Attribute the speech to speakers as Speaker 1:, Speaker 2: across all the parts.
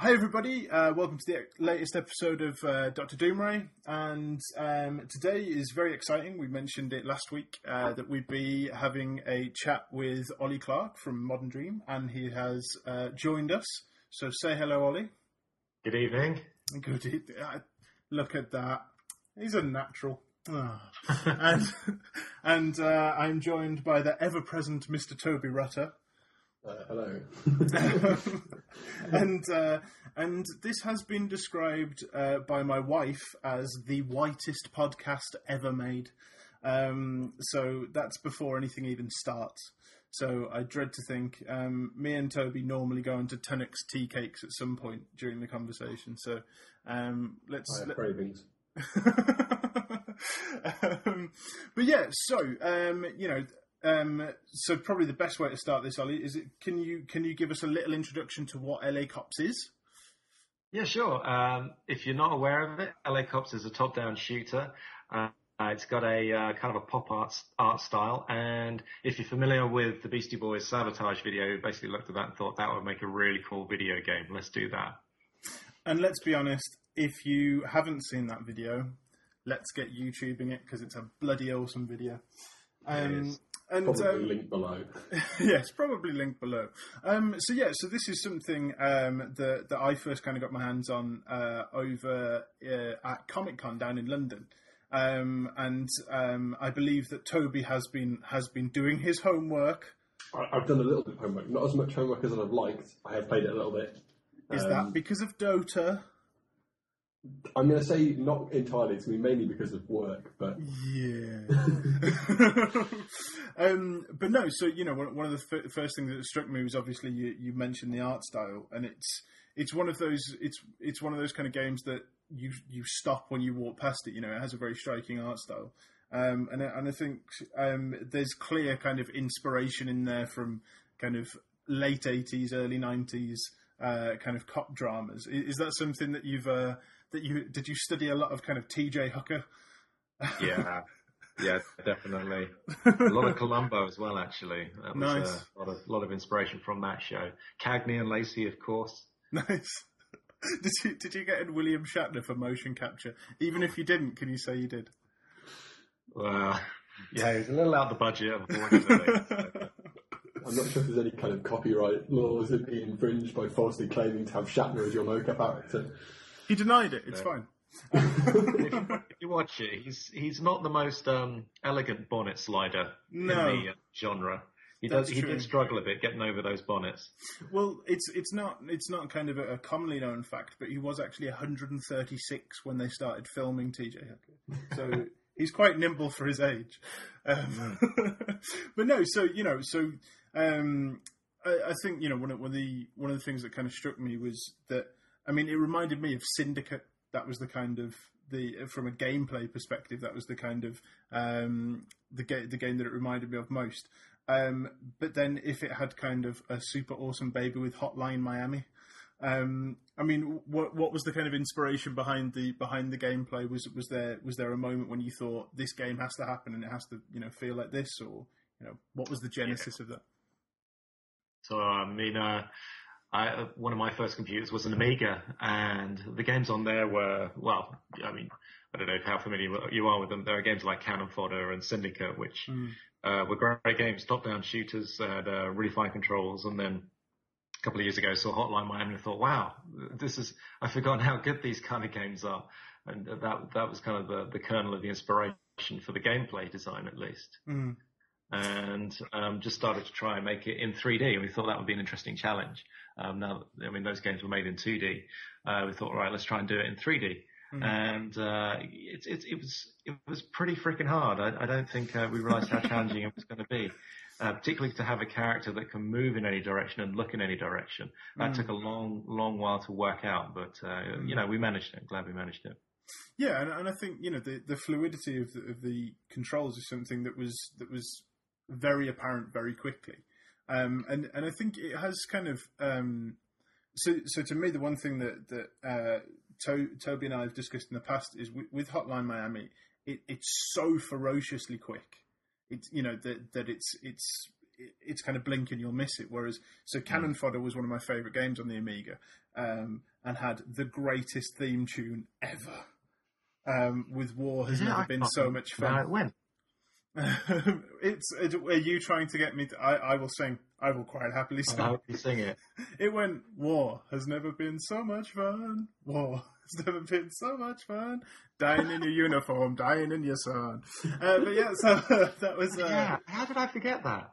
Speaker 1: hi everybody, uh, welcome to the latest episode of uh, Doctor Doomray, and um, today is very exciting. We mentioned it last week uh, that we'd be having a chat with Ollie Clark from Modern Dream, and he has uh, joined us. So say hello, Ollie.
Speaker 2: Good evening.
Speaker 1: Good. e- uh, Look at that. He's a natural. Ah. and and uh, I'm joined by the ever-present Mr. Toby Rutter.
Speaker 3: Uh, hello.
Speaker 1: and uh, and this has been described uh, by my wife as the whitest podcast ever made. Um, so that's before anything even starts. So I dread to think um, me and Toby normally go into Tunnocks tea cakes at some point during the conversation. So um, let's.
Speaker 3: I
Speaker 1: let-
Speaker 3: cravings.
Speaker 1: um, but yeah, so um, you know, um, so probably the best way to start this, Ollie, is it? Can you can you give us a little introduction to what LA Cops is?
Speaker 2: Yeah, sure. Um, if you're not aware of it, LA Cops is a top-down shooter. Uh, it's got a uh, kind of a pop art art style, and if you're familiar with the Beastie Boys Sabotage video, we basically looked at that and thought that would make a really cool video game. Let's do that.
Speaker 1: And let's be honest, if you haven't seen that video, let's get YouTubing it because it's a bloody awesome video. Um,
Speaker 2: is.
Speaker 1: And
Speaker 3: Probably
Speaker 1: um,
Speaker 3: link below.
Speaker 1: yes, probably linked below. Um, so yeah, so this is something um, that that I first kind of got my hands on uh, over uh, at Comic Con down in London, um, and um, I believe that Toby has been has been doing his homework.
Speaker 3: I, I've done a little bit of homework, not as much homework as I've liked. I have played it a little bit.
Speaker 1: Is
Speaker 3: Um,
Speaker 1: that because of Dota?
Speaker 3: I'm going to say not entirely. It's going to be mainly because of work, but
Speaker 1: Yeah. um, but no, so you know, one, of the f- first things that struck me was obviously you, you mentioned the art style, and it's it's one of those it's it's one of those kind of games that you you stop when you walk past it. You know, it has a very striking art style, um, and I- and I think um, there's clear kind of inspiration in there from kind of late '80s, early '90s uh, kind of cop dramas. I- Is that something that you've uh, that you did you study a lot of kind of T.J. Hooker?
Speaker 2: Yeah, yeah, definitely. A lot of Columbo as well, actually. That was
Speaker 1: Nice.
Speaker 2: uh, a lot of lot of inspiration from that show. Cagney and Lacey, of course.
Speaker 1: Nice. Did you did you get in William Shatner for motion capture? Even if you didn't, can you say you did?
Speaker 2: Well, yeah, he's a little out the budget, unfortunately.
Speaker 3: I'm not sure if there's any kind of copyright laws that be infringed by falsely claiming to have Shatner as your mocap actor.
Speaker 1: He denied it. It's fine.
Speaker 2: if, you, if you watch it, he's he's not the most um, elegant bonnet slider
Speaker 1: No.
Speaker 2: in the uh, genre. He
Speaker 1: That's
Speaker 2: does he
Speaker 1: true.
Speaker 2: did struggle a bit getting over those bonnets.
Speaker 1: Well, it's it's not it's not kind of a, a commonly known fact, but he was actually 136 when they started filming T.J. Hooker. So he's quite nimble for his age. Um, but no, so you know, so um, I, I think you know one of, one of the one of the things that kind of struck me was that I mean it reminded me of Syndicate. That was the kind of the from a gameplay perspective, that was the kind of um, the ga- the game that it reminded me of most. Um, but then if it had kind of a super awesome baby with Hotline Miami, um, I mean, what what was the kind of inspiration behind the behind the gameplay? Was was there was there a moment when you thought this game has to happen and it has to you know feel like this, or you know what was the genesis of that?
Speaker 2: So I mean, uh, I, one of my first computers was an Amiga, and the games on there were well, I mean, I don't know how familiar you are with them. There are games like Cannon Fodder and Syndicate, which uh, were great games, top-down shooters, had uh, really fine controls, and then a couple of years ago saw Hotline Miami and thought, wow, this is I've forgotten how good these kind of games are, and that that was kind of the, the kernel of the inspiration for the gameplay design, at least.
Speaker 1: Mm.
Speaker 2: And um, just started to try and make it in 3D. And we thought that would be an interesting challenge. Um, now, I mean, those games were made in 2D. Uh, we thought, all right, let's try and do it in 3D.
Speaker 1: Mhm.
Speaker 2: And uh, it, it, it was it was pretty freaking hard. I, I don't think uh, we realised how challenging it was going to be, uh, particularly to have a character that can move in any direction and look in any direction. That
Speaker 1: Mm.
Speaker 2: took a long, long while to work out, but uh, you know, we managed it. Glad we managed it.
Speaker 1: Yeah, and, and I think you know the, the fluidity of the, of the controls is something that was that was very apparent very quickly, um, and and I think it has kind of um, so so to me the one thing that that uh, to- Toby and I have discussed in the past is with, with Hotline Miami, it, it's so ferociously quick. It's you know that that it's it's it's kind of blink and you'll miss it. Whereas so Cannon Fodder was one of my favorite games on the Amiga, um, and had the greatest theme tune ever. Um, with War has
Speaker 2: Yeah,
Speaker 1: never
Speaker 2: I
Speaker 1: been so much fun. it's it, are you trying to get me? To, I I will sing. I will quite happily sing.
Speaker 2: hope you sing it.
Speaker 1: It went. War has never been so much fun. War has never been so much fun. Dying in your uniform, dying in your son. Uh, but yeah, so that was. Uh,
Speaker 2: yeah. How did I forget that?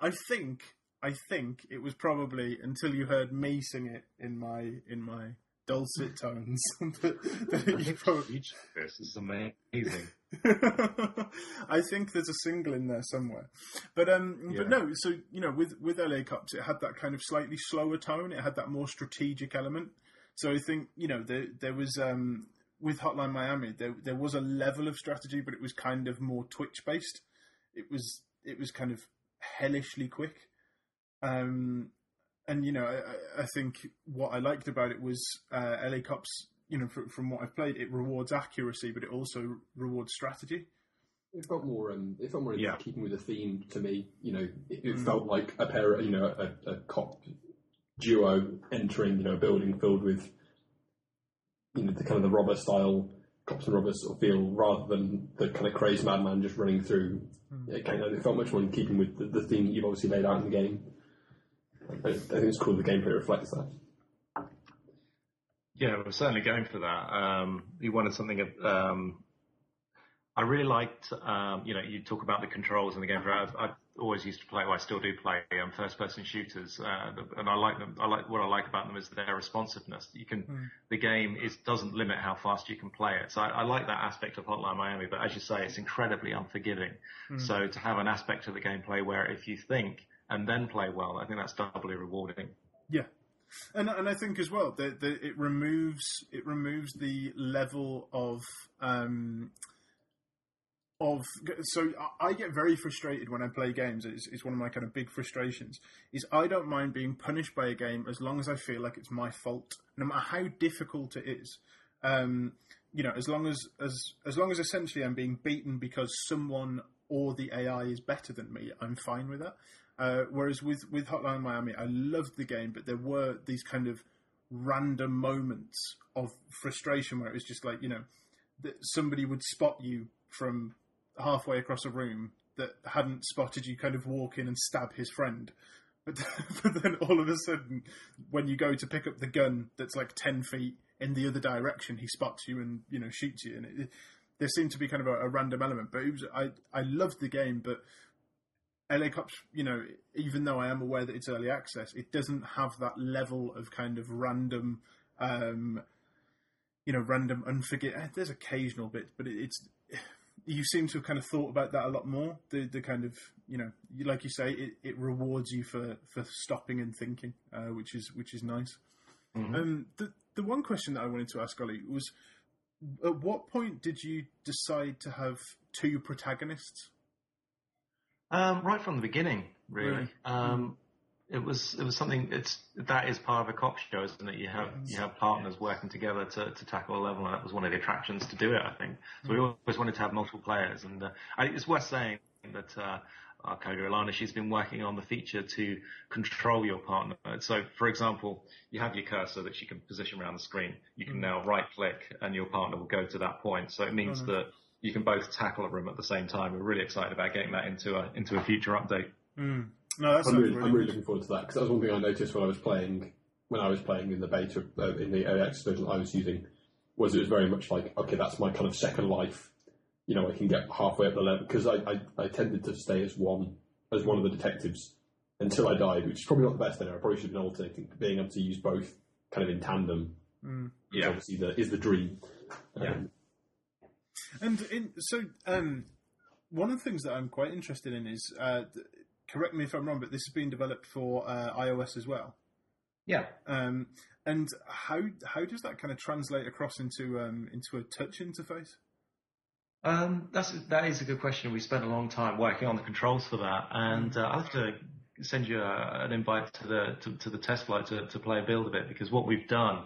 Speaker 1: I think I think it was probably until you heard me sing it in my in my dulcet tones that, that you probably.
Speaker 2: This is amazing.
Speaker 1: I think there's a single in there somewhere, but um,
Speaker 2: Yeah.
Speaker 1: but no. So you know, with with LA Cops, it had that kind of slightly slower tone. It had that more strategic element. So I think you know there there was um with Hotline Miami there there was a level of strategy, but it was kind of more Twitch based. It was it was kind of hellishly quick. Um, and you know, I, I- I think what I liked about it was uh, LA Cops. You know, fr- from what I've played, it rewards accuracy, but it also rewards strategy.
Speaker 3: It felt more, um, it felt more in
Speaker 2: Yeah.
Speaker 3: keeping with the theme to me. You know, it, it
Speaker 1: Mm.
Speaker 3: felt like a pair, you know, a, a cop duo entering, you know, a building filled with, you know, the kind of the robber style cops and robbers sort of feel, rather than the kind of crazed madman just running through. It kind of it felt much more in keeping with the, the theme that you've obviously laid out in the game. I, I think it's cool the gameplay reflects that.
Speaker 2: Yeah, we're certainly going for that. Um, we wanted something. of, Um, I really liked. Um, you know, you talk about the controls in the game. I've, I've always used to play. Well, I still do play um, first-person shooters, uh, and I like them. I like what I like about them is their responsiveness. You can. The game is doesn't limit how fast you can play it. So I, I like that aspect of Hotline Miami. But as you say, it's incredibly unforgiving. So to have an aspect of the gameplay where if you think and then play well, I think that's doubly rewarding.
Speaker 1: Yeah, and and I think as well that, that it removes it removes the level of um of so I- get very frustrated when I play games. It's, it's one of my kind of big frustrations. Is I don't mind being punished by a game as long as I feel like it's my fault, no matter how difficult it is. Um, you know, as long as as as long as essentially I'm being beaten because someone or the AI is better than me, I'm fine with that. Uh, whereas with with Hotline Miami, I loved the game, but there were these kind of random moments of frustration where it was just like you know that somebody would spot you from halfway across a room that hadn't spotted you kind of walk in and stab his friend. But, but then all of a sudden, when you go to pick up the gun that's like 10 feet in the other direction, he spots you and, you know, shoots you. And it, there seemed to be kind of a, a random element. But was, I, I loved the game, but LA Cops, you know, even though I am aware that it's early access, it doesn't have that level of kind of random, um, you know, random unforget. eh, There's occasional bits, but it, it's you seem to have kind of thought about that a lot more. The the kind of you know, like you say, it, it rewards you for, for stopping and thinking, uh, which is which is nice. Um, the the one question that I wanted to ask Ollie was, at what point did you decide to have two protagonists?
Speaker 2: Um, right from the beginning, really.
Speaker 1: Really?
Speaker 2: Um, it was it was something. It's that is part of a cop show, isn't it? You have you have partners working together to, to tackle a level, and that was one of the attractions to do it. I think so. We always wanted to have multiple players, and uh, I, it's worth saying that. Uh, our co Alana, she's been working on the feature to control your partner. So, for example, you have your cursor that you can position around the screen. You can now right click and your partner will go to that point. So it means that you can both tackle a room at the same time. We're really excited about getting that into a into a future update.
Speaker 1: Mm. No, that
Speaker 3: I'm really,
Speaker 1: really,
Speaker 3: I'm really looking forward to that because that was one thing I noticed when I was playing when I was playing in the beta uh, in the AX version I was using was it was very much like okay that's my kind of second life you know I can get halfway up the level because I, I, I tended to stay as one as one of the detectives until I died which is probably not the best thing I probably should have been alternating being able to use both kind of in tandem is
Speaker 2: Yeah.
Speaker 3: obviously the is the dream
Speaker 2: Yeah.
Speaker 1: And in, so, um, one of the things that I'm quite interested in is, uh, correct me if I'm wrong, but this has been developed for uh, iOS as well.
Speaker 2: Yeah.
Speaker 1: Um, and how how does that kind of translate across into um, into a touch interface?
Speaker 2: Um, that's that is a good question. We spent a long time working on the controls for that, and uh, I'll have to send you a, an invite to the to, to the test flight to, to play a build of it because what we've done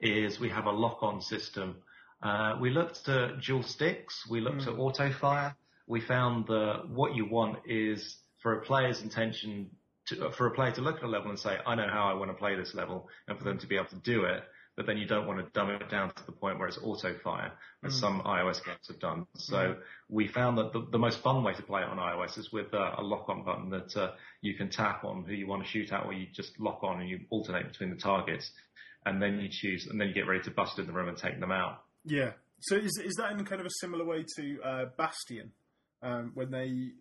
Speaker 2: is we have a lock-on system. Uh, we looked at dual sticks, we looked at auto fire. We found that what you want is for a player's intention to, for a player to look at a level and say, I know how I want to play this level, and for them to be able to do it, but then you don't want to dumb it down to the point where it's auto fire, as mm. some iOS games have done. So mm. we found that the, the, most fun way to play it on iOS is with uh, a lock-on button that uh, you can tap on who you want to shoot at, or you just lock on and you alternate between the targets, and then you choose, and then you get ready to bust in the room and take them out.
Speaker 1: Yeah. So is is that in kind of a similar way to uh, Bastion, um, when they?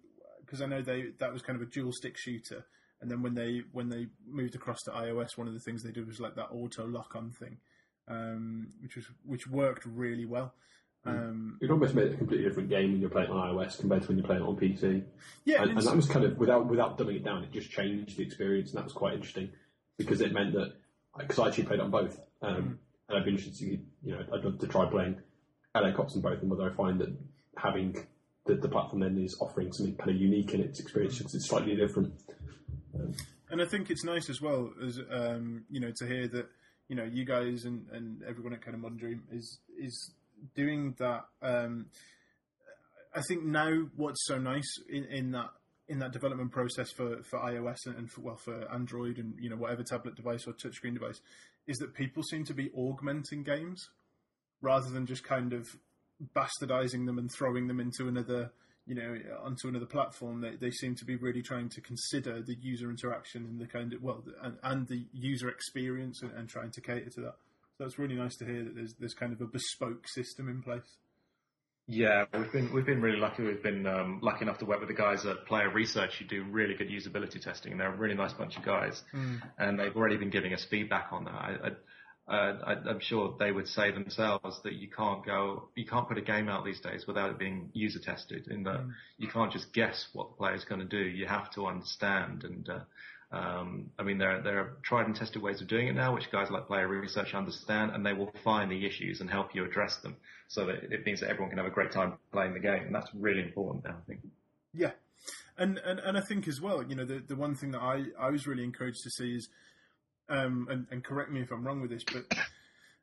Speaker 1: Because I know they that was kind of a dual stick shooter, and then when they when they moved across to iOS, one of the things they did was like that auto lock on thing, um, which was which worked really well.
Speaker 3: Hmm. Um, it almost made it a completely different game when you're playing on iOS compared to when you're playing it on PC.
Speaker 1: Yeah,
Speaker 3: and, and, and that was kind of without without dumbing it down, it just changed the experience, and that was quite interesting because it meant that because I actually played on both, um, mm. And I'd be interested to you know I'd love to try playing LA Cops on both, and whether I find that having the, the platform then is offering something kind of unique in its experience because it's slightly different.
Speaker 1: And I think it's nice as well as um, you know to hear that you know you guys and, and everyone at kind of Modern Dream is is doing that. Um, I think now what's so nice in, in that in that development process for, for iOS and, and for, well for Android and you know whatever tablet device or touchscreen device is that people seem to be augmenting games rather than just kind of bastardizing them and throwing them into another you know, onto another platform, they, they seem to be really trying to consider the user interaction and the kind of well, and, and the user experience and, and, trying to cater to that. So it's really nice to hear that there's there's kind of a bespoke system in place.
Speaker 2: Yeah, we've been we've been really lucky. We've been um, lucky enough to work with the guys at Player Research who do really good usability testing, and they're a really nice bunch of guys. Mm. And they've already been giving us feedback on that. I, I, uh, I, am sure they would say themselves that you can't go, you can't put a game out these days without it being user tested. In that mm. you can't just guess what the player's going to do. You have to understand. And uh, um, I mean, there there are tried and tested ways of doing it now, which guys like Player Research understand, and they will find the issues and help you address them, so that it means that everyone can have a great time playing the game. And that's really important now, I think.
Speaker 1: Yeah, and and and I think as well, you know, the the one thing that I I was really encouraged to see is um, and, and, correct me if I'm wrong with this, but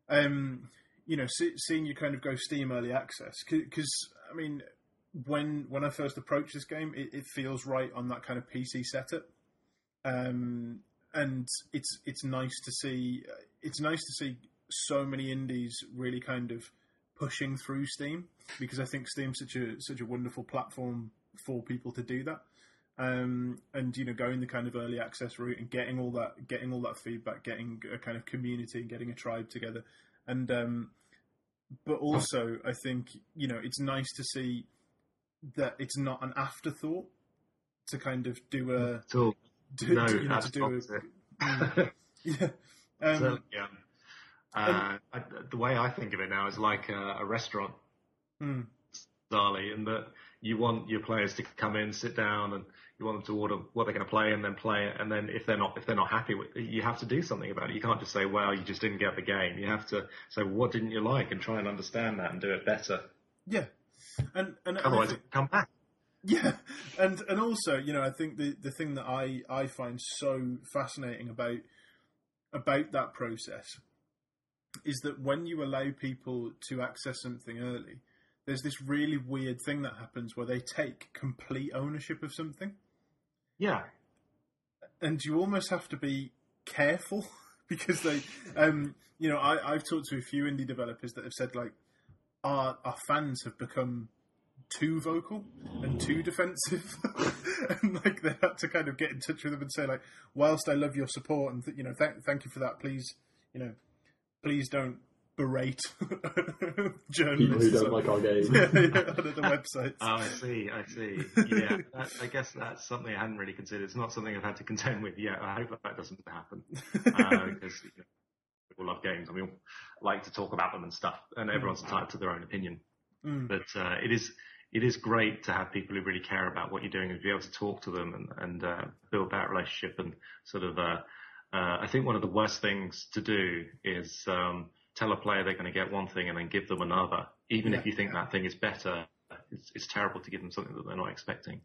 Speaker 1: um, you know, see, seeing you kind of go Steam early access, because I mean, when when I first approached this game, it, it feels right on that kind of PC setup, um, and it's it's nice to see it's nice to see so many indies really kind of pushing through Steam because I think Steam's such a such a wonderful platform for people to do that. Um, and you know going the kind of early access route and getting all that getting all that feedback, getting a kind of community, and getting a tribe together, and um, but also I think you know it's nice to see that it's not an afterthought to kind of do a
Speaker 2: do, no, you know, to do
Speaker 1: mm, yeah. Um, so,
Speaker 2: yeah. Uh, I, the way I think of it now is like a, a restaurant,
Speaker 1: mm.
Speaker 2: Zali, and that you want your players to come in, sit down, and you want them to order what they're going to play and then play it. And then if they're not if they're not happy with it, you have to do something about it. You can't just say, "Well, you just didn't get the game." You have to say, "What didn't you like?" and try and understand that and do it better.
Speaker 1: Yeah, and and
Speaker 2: otherwise, it come back.
Speaker 1: Yeah, and and also, you know, I think the the thing that I I find so fascinating about about that process is that when you allow people to access something early, there's this really weird thing that happens where they take complete ownership of something.
Speaker 2: Yeah.
Speaker 1: And you almost have to be careful because they, um, you know, I, I've talked to a few indie developers that have said like, our our fans have become too vocal and too defensive, and like they had to kind of get in touch with them and say like, whilst I love your support and th- you know, th- thank you for that, please, you know, please don't berate journalists.
Speaker 3: People who don't like our game.
Speaker 1: yeah, yeah, on the websites.
Speaker 2: Oh, I see, I see. Yeah, that, I guess that's something I hadn't really considered. It's not something I've had to contend with yet. I hope that doesn't happen. Uh, because you know, people love games and we all like to talk about them and stuff, and everyone's entitled to their own opinion.
Speaker 1: Mm.
Speaker 2: But uh, it is it is great to have people who really care about what you're doing and be able to talk to them and, and uh, build that relationship and sort of. Uh, uh, I think one of the worst things to do is um, tell a player they're going to get one thing and then give them another, even yeah, if you think yeah. that thing is better, it's, it's, terrible to give them something that they're not expecting,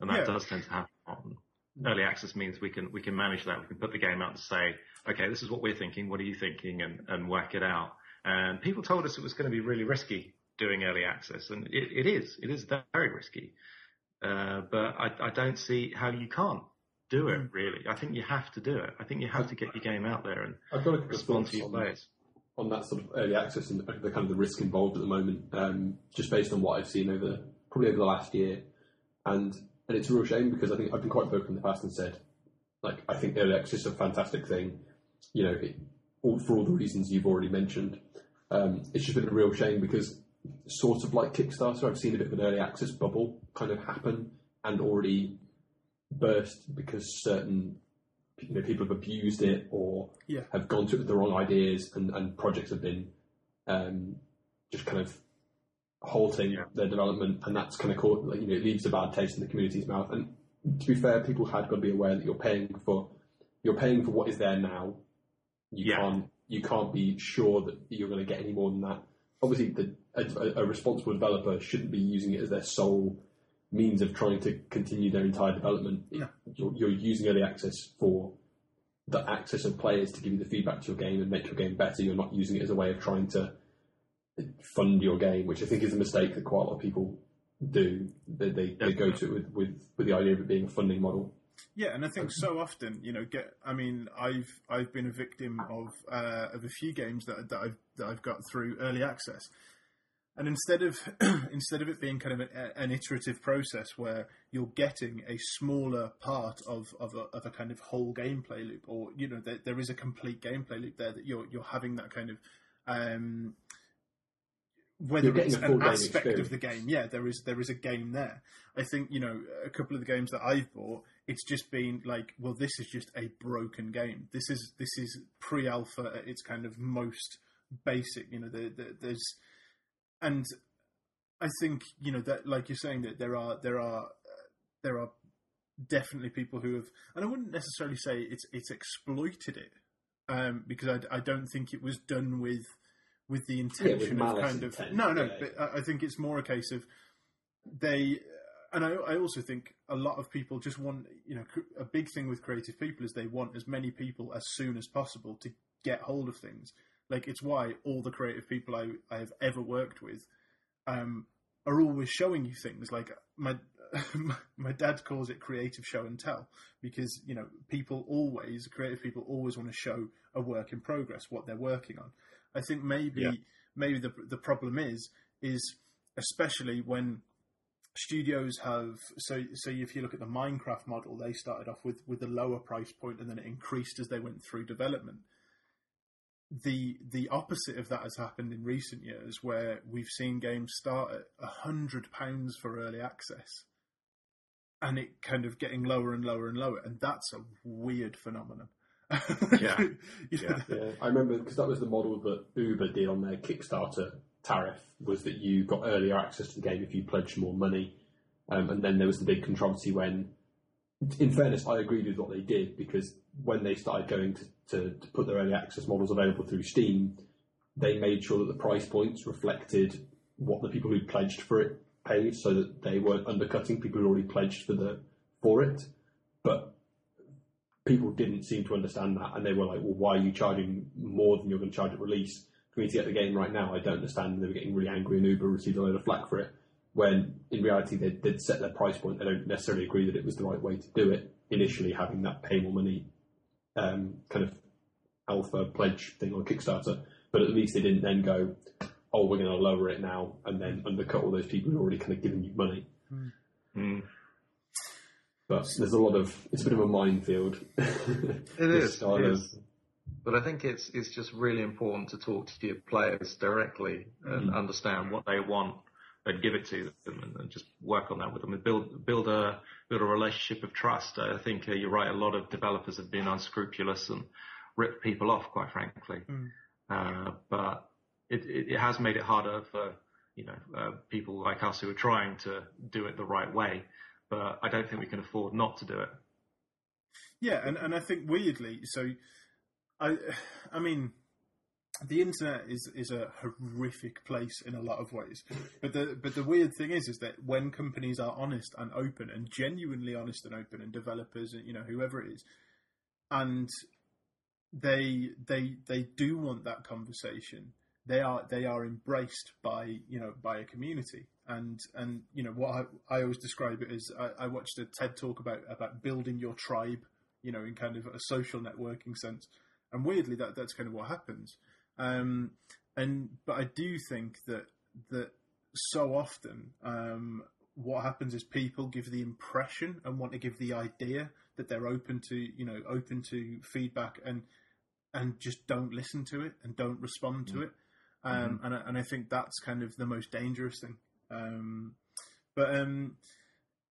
Speaker 2: and that yeah. does tend to happen. Early access means we can we can manage that. We can put the game out and say, okay, this is what we're thinking. What are you thinking? And and work it out. And people told us it was going to be really risky doing early access, and it, it is. It is very risky. Uh, but I, I don't see how you can't do it. Really, I think you have to do it. I think you have to get your game out there and
Speaker 3: I've got a
Speaker 2: respond to your
Speaker 3: on,
Speaker 2: players.
Speaker 3: on that sort of early access and the kind of the risk involved at the moment, um, just based on what I've seen over probably over the last year, and and it's a real shame because I think I've been quite vocal in the past and said, like I think early access is a fantastic thing, you know, it, all, for all the reasons you've already mentioned. Um, it's just been a real shame because sort of like Kickstarter, I've seen a bit of an early access bubble kind of happen and already burst because certain you know people have abused it or
Speaker 1: Yeah.
Speaker 3: have gone to it with the wrong ideas and, and projects have been um, just kind of halting
Speaker 2: Yeah.
Speaker 3: their development and that's kind of caught like, you know it leaves a bad taste in the community's mouth and to be fair people had got to be aware that you're paying for you're paying for what is there now you
Speaker 2: Yeah.
Speaker 3: can't you can't be sure that you're going to get any more than that obviously the, a, a responsible developer shouldn't be using it as their sole means of trying to continue their entire development.
Speaker 1: No.
Speaker 3: You're, you're using early access for the access of players to give you the feedback to your game and make your game better. You're not using it as a way of trying to fund your game, which I think is a mistake that quite a lot of people do. They, they, they go to it with, with, with the idea of it being a funding model.
Speaker 1: Yeah, and I think so often, you know, get. I mean, I've I've been a victim of uh, of a few games that that I've that I've got through early access, and instead of instead of it being kind of an, an iterative process where you're getting a smaller part of of a, of a kind of whole gameplay loop, or you know, there, there is a complete gameplay loop there that you're you're having that kind of. Um, whether it's an aspect of the game, yeah, there is there is a game there. I think you know a couple of the games that I've bought, it's just been like, well, this is just a broken game. This is this is pre-alpha at its kind of most basic. You know, the, the, there's and I think you know that, like you're saying, that there are there are uh, there are definitely people who have, and I wouldn't necessarily say it's it's exploited it, um, because I, I don't think it was done with with the intention of
Speaker 3: malice
Speaker 1: kind of
Speaker 3: intent,
Speaker 1: no no,
Speaker 3: yeah.
Speaker 1: but I I think it's more a case of they. And I, I also think a lot of people just want, you know, a big thing with creative people is they want as many people as soon as possible to get hold of things. Like it's why all the creative people I, I have ever worked with um, are always showing you things. Like my my dad calls it creative show and tell because you know people always creative people always want to show a work in progress what they're working on. I think maybe
Speaker 2: Yeah.
Speaker 1: maybe the the problem is is especially when studios have so so if you look at the Minecraft model, they started off with with a lower price point and then it increased as they went through development. The the opposite of that has happened in recent years, where we've seen games start at a hundred pounds for early access, and it kind of getting lower and lower and lower, and that's a weird phenomenon.
Speaker 2: Yeah. Yeah.
Speaker 3: Yeah, I remember because that was the model that Uber did on their Kickstarter tariff was that you got earlier access to the game if you pledged more money, um, and then there was the big controversy when, in fairness, I agreed with what they did because when they started going to, to, to put their early access models available through Steam, they made sure that the price points reflected what the people who pledged for it paid, so that they weren't undercutting people who already pledged for the for it, but people didn't seem to understand that, and they were like, "Well, why are you charging more than you're going to charge at release for me to get the game right now?" I don't understand. They were getting really angry, and Uber received a load of flack for it. When in reality, they did set their price point. They don't necessarily agree that it was the right way to do it. Initially, having that pay more money um, kind of alpha pledge thing on Kickstarter, but at least they didn't then go, "Oh, we're going to lower it now," and then undercut all those people who already kind of given you money.
Speaker 2: Mm.
Speaker 3: But there's a lot of it's a bit of a minefield.
Speaker 2: It
Speaker 3: This
Speaker 2: is.
Speaker 3: style
Speaker 2: It
Speaker 3: of-
Speaker 2: is. But I think it's it's just really important to talk to your players directly and understand what they want and give it to them and, and just work on that with them and build build a build a relationship of trust. I think uh, you're right. A lot of developers have been unscrupulous and ripped people off, quite frankly.
Speaker 1: Mm.
Speaker 2: Uh, but it, it, it has made it harder for you know uh, people like us who are trying to do it the right way. But I don't think we can afford not to do it.
Speaker 1: Yeah, and, and I think weirdly, so I I mean, the internet is is a horrific place in a lot of ways. But the but the weird thing is is that when companies are honest and open and genuinely honest and open and developers and you know whoever it is and they they they do want that conversation they are they are embraced by you know by a community and and you know what I, I always describe it as I, I watched a TED talk about about building your tribe you know in kind of a social networking sense and weirdly that that's kind of what happens. Um, and but I do think that that so often um, what happens is people give the impression and want to give the idea that they're open to you know open to feedback and and just don't listen to it and don't respond to
Speaker 2: Mm.
Speaker 1: it. Um, and I, and I think that's kind of the most dangerous thing. Um, but um,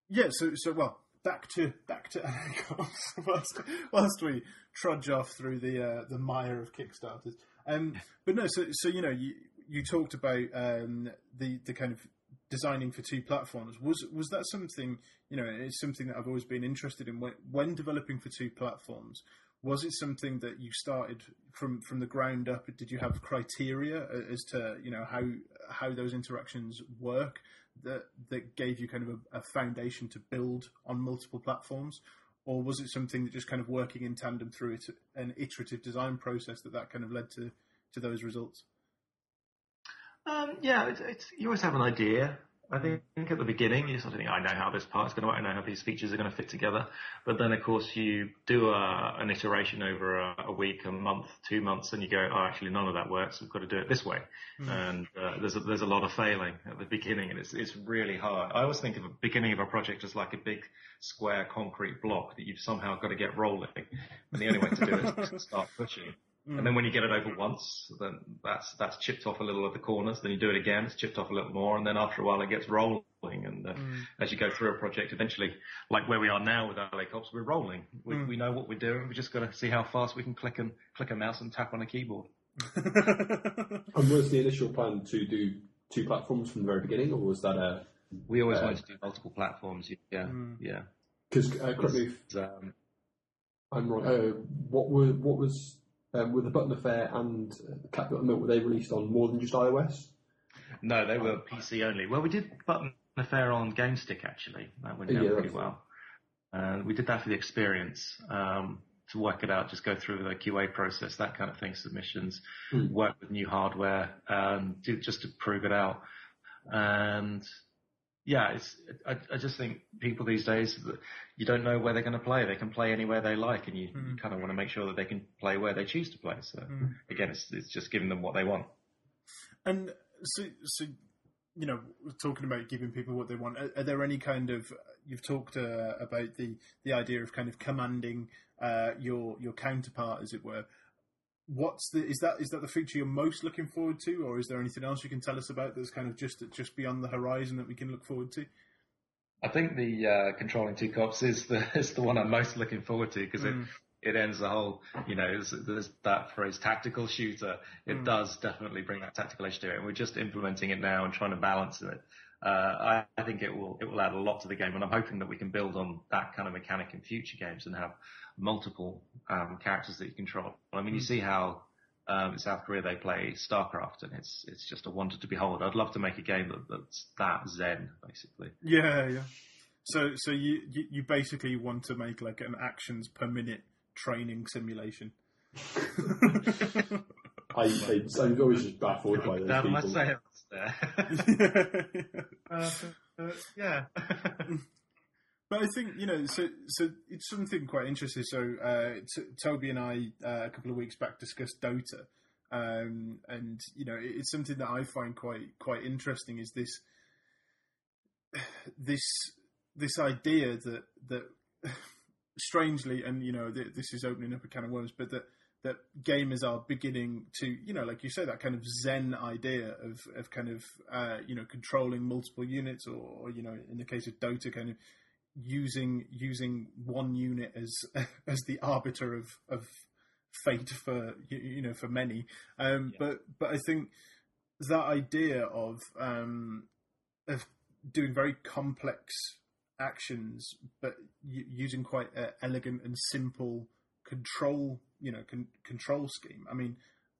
Speaker 1: yeah so so well back to back to whilst, whilst we trudge off through the uh, the mire of kickstarters. Um, but no so so you know you you talked about um, the the kind of designing for two platforms. Was was that something you know it's something that I've always been interested in. When, when developing for two platforms was it something that you started from from the ground up? Did you have criteria as to you know how how those interactions work that that gave you kind of a, a foundation to build on multiple platforms or was it something that just kind of working in tandem through it, an iterative design process that that kind of led to to those results
Speaker 2: Um, yeah, it's, it's, you always have an idea. I think, at the beginning you sort of think, I know how this part's going to work, I know how these features are going to fit together. But then, of course, you do a, an iteration over a, a week, a month, two months, and you go, oh, actually, none of that works. We've got to do it this way. And uh, there's a, there's a lot of failing at the beginning, and it's it's really hard. I always think of the beginning of a project as like a big square concrete block that you've somehow got to get rolling, and the only way to do it is to start pushing. And then when you get it over once, then that's that's chipped off a little at the corners. Then you do it again, it's chipped off a little more, and then after a while it gets rolling. And uh, as you go through a project, eventually, like where we are now with LA Cops, we're rolling. We,
Speaker 1: Mm.
Speaker 2: we know what we're doing. We just got to see how fast we can click and click a mouse and tap on a keyboard.
Speaker 3: And was the initial plan to do two platforms from the very beginning, or was that a?
Speaker 2: We always
Speaker 3: Uh,
Speaker 2: wanted to do multiple platforms. Yeah,
Speaker 1: Mm.
Speaker 2: yeah.
Speaker 3: Because uh, correct me if
Speaker 2: Um,
Speaker 3: I'm wrong. Uh, what were what was um, were the Button Affair and uh, Cat Button Milk? Were they released on more than just iOS?
Speaker 2: no, they were PC only. Well, we did Button Affair on GameStick actually. That went down
Speaker 3: Yeah,
Speaker 2: pretty well. Uh, we did that for the experience. Um, to work it out, just go through the QA process, that kind of thing, submissions,
Speaker 3: Hmm.
Speaker 2: work with new hardware, um, do, just to prove it out. And yeah, it's, I, I just think people these days, you don't know where they're going to play. They can play anywhere they like and you, you kind of want to make sure that they can play where they choose to play. So
Speaker 1: Hmm.
Speaker 2: again, it's, it's just giving them what they want.
Speaker 1: And so, so you know, talking about giving people what they want, are, are there any kind of you've talked uh, about the the idea of kind of commanding uh, your your counterpart, as it were. What's the is that is that the feature you're most looking forward to, or is there anything else you can tell us about that's kind of just just beyond the horizon that we can look forward to?
Speaker 2: I think the uh, controlling two cops is the is the one I'm most looking forward to because
Speaker 1: Mm.
Speaker 2: it it ends the whole you know there's, there's that phrase tactical shooter. It
Speaker 1: Mm.
Speaker 2: does definitely bring that tactical edge to it, and we're just implementing it now and trying to balance it. Uh, I, I think it will it will add a lot to the game, and I'm hoping that we can build on that kind of mechanic in future games and have multiple um, characters that you control. I mean, you
Speaker 1: Mm.
Speaker 2: see how um, in South Korea they play StarCraft, and it's it's just a wonder to behold. I'd love to make a game that, that's that zen, basically.
Speaker 1: Yeah, yeah. So so you, you you basically want to make like an actions per minute training simulation.
Speaker 3: I, I, I'm always just baffled by those
Speaker 2: Down my
Speaker 3: people.
Speaker 2: sales there. uh, uh, yeah.
Speaker 1: But I think you know, so so it's something quite interesting. So uh, t- Toby and I uh, a couple of weeks back discussed Dota, um, and you know, it- it's something that I find quite quite interesting. Is this this this idea that that strangely, and you know, th- this is opening up a can of worms, but that that gamers are beginning to, you know, like you say, that kind of Zen idea of of kind of uh, you know controlling multiple units, or, or you know, in the case of Dota, kind of using using one unit as as the arbiter of of fate for you, know for many. Um,
Speaker 2: Yeah.
Speaker 1: But but I think that idea of um, of doing very complex actions, but using quite a elegant and simple control, you know, con- control scheme. I mean,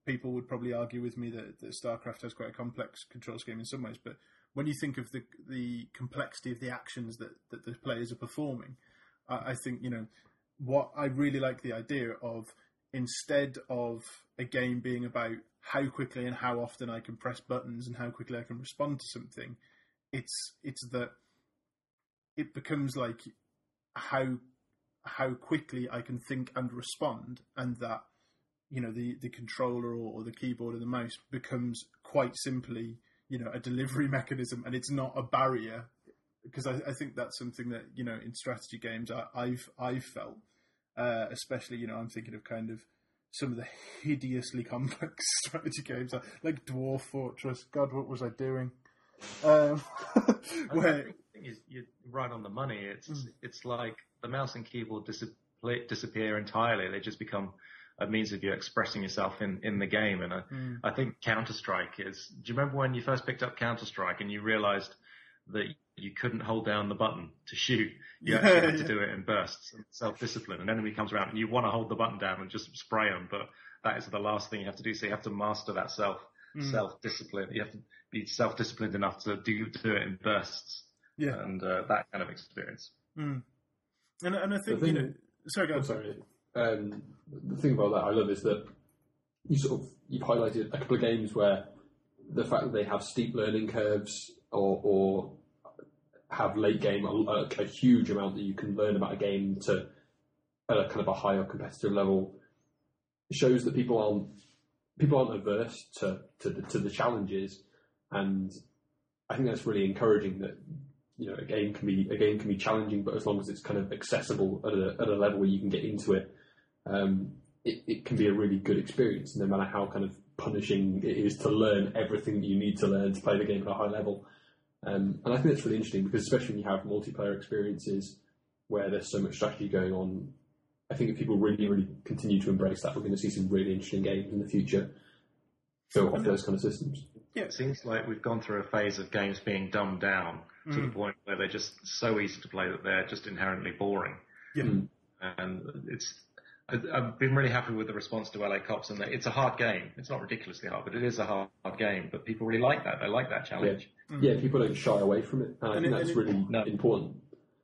Speaker 1: people would probably argue with me that, that StarCraft has quite a complex control scheme in some ways, but when you think of the the complexity of the actions that, that the players are performing, I, I think you know what I really like the idea of instead of a game being about how quickly and how often I can press buttons and how quickly I can respond to something, it's it's that it becomes like how how quickly I can think and respond, and that you know the the controller or, or the keyboard or the mouse becomes quite simply you know a delivery mechanism, and it's not a barrier because I, I think that's something that you know in strategy games I, I've I've felt, uh, especially you know I'm thinking of kind of some of the hideously complex strategy games like Dwarf Fortress. God, what was I doing? Um,
Speaker 2: where you're right on the money. It's mm. it's like the mouse and keyboard disappear, disappear entirely. They just become a means of you expressing yourself in, in the game. And I, mm. I think Counter Strike is. Do you remember when you first picked up Counter Strike and you realised that you couldn't hold down the button to shoot? You yeah, actually had to do it in bursts, self discipline. An enemy comes around and you want to hold the button down and just spray them, but that is the last thing you have to do. So you have to master that self mm. self discipline. You have to be self disciplined enough to do do it in bursts. Yeah, and uh, that kind of experience.
Speaker 1: Mm. And and I think thing, you know, sorry, go.
Speaker 3: Oh, sorry. Um, the thing about that I love is that you sort of you've highlighted a couple of games where the fact that they have steep learning curves or, or have late game a, a, huge amount that you can learn about a game to at a kind of a higher competitive level shows that people aren't people aren't averse to to the, to the challenges, and I think that's really encouraging that you know a game can be a game can be challenging, but as long as it's kind of accessible at a at a level where you can get into it, um, it, it can be a really good experience, no matter how kind of punishing it is to learn everything that you need to learn to play the game at a high level. Um, and I think that's really interesting because especially when you have multiplayer experiences where there's so much strategy going on, I think if people really, really continue to embrace that, we're going to see some really interesting games in the future built off those kind of systems.
Speaker 2: Yeah, it seems like we've gone through a phase of games being dumbed down mm. to the mm. point where they're just so easy to play that they're just inherently boring.
Speaker 1: Yeah. Mm.
Speaker 2: And it's, I've been really happy with the response to LA Cops and it's a hard game. It's not ridiculously hard, but it is a hard, hard game. But people really like that. They like that challenge.
Speaker 3: Yeah, mm. yeah people don't shy away from it. And I and think it, that's really no. important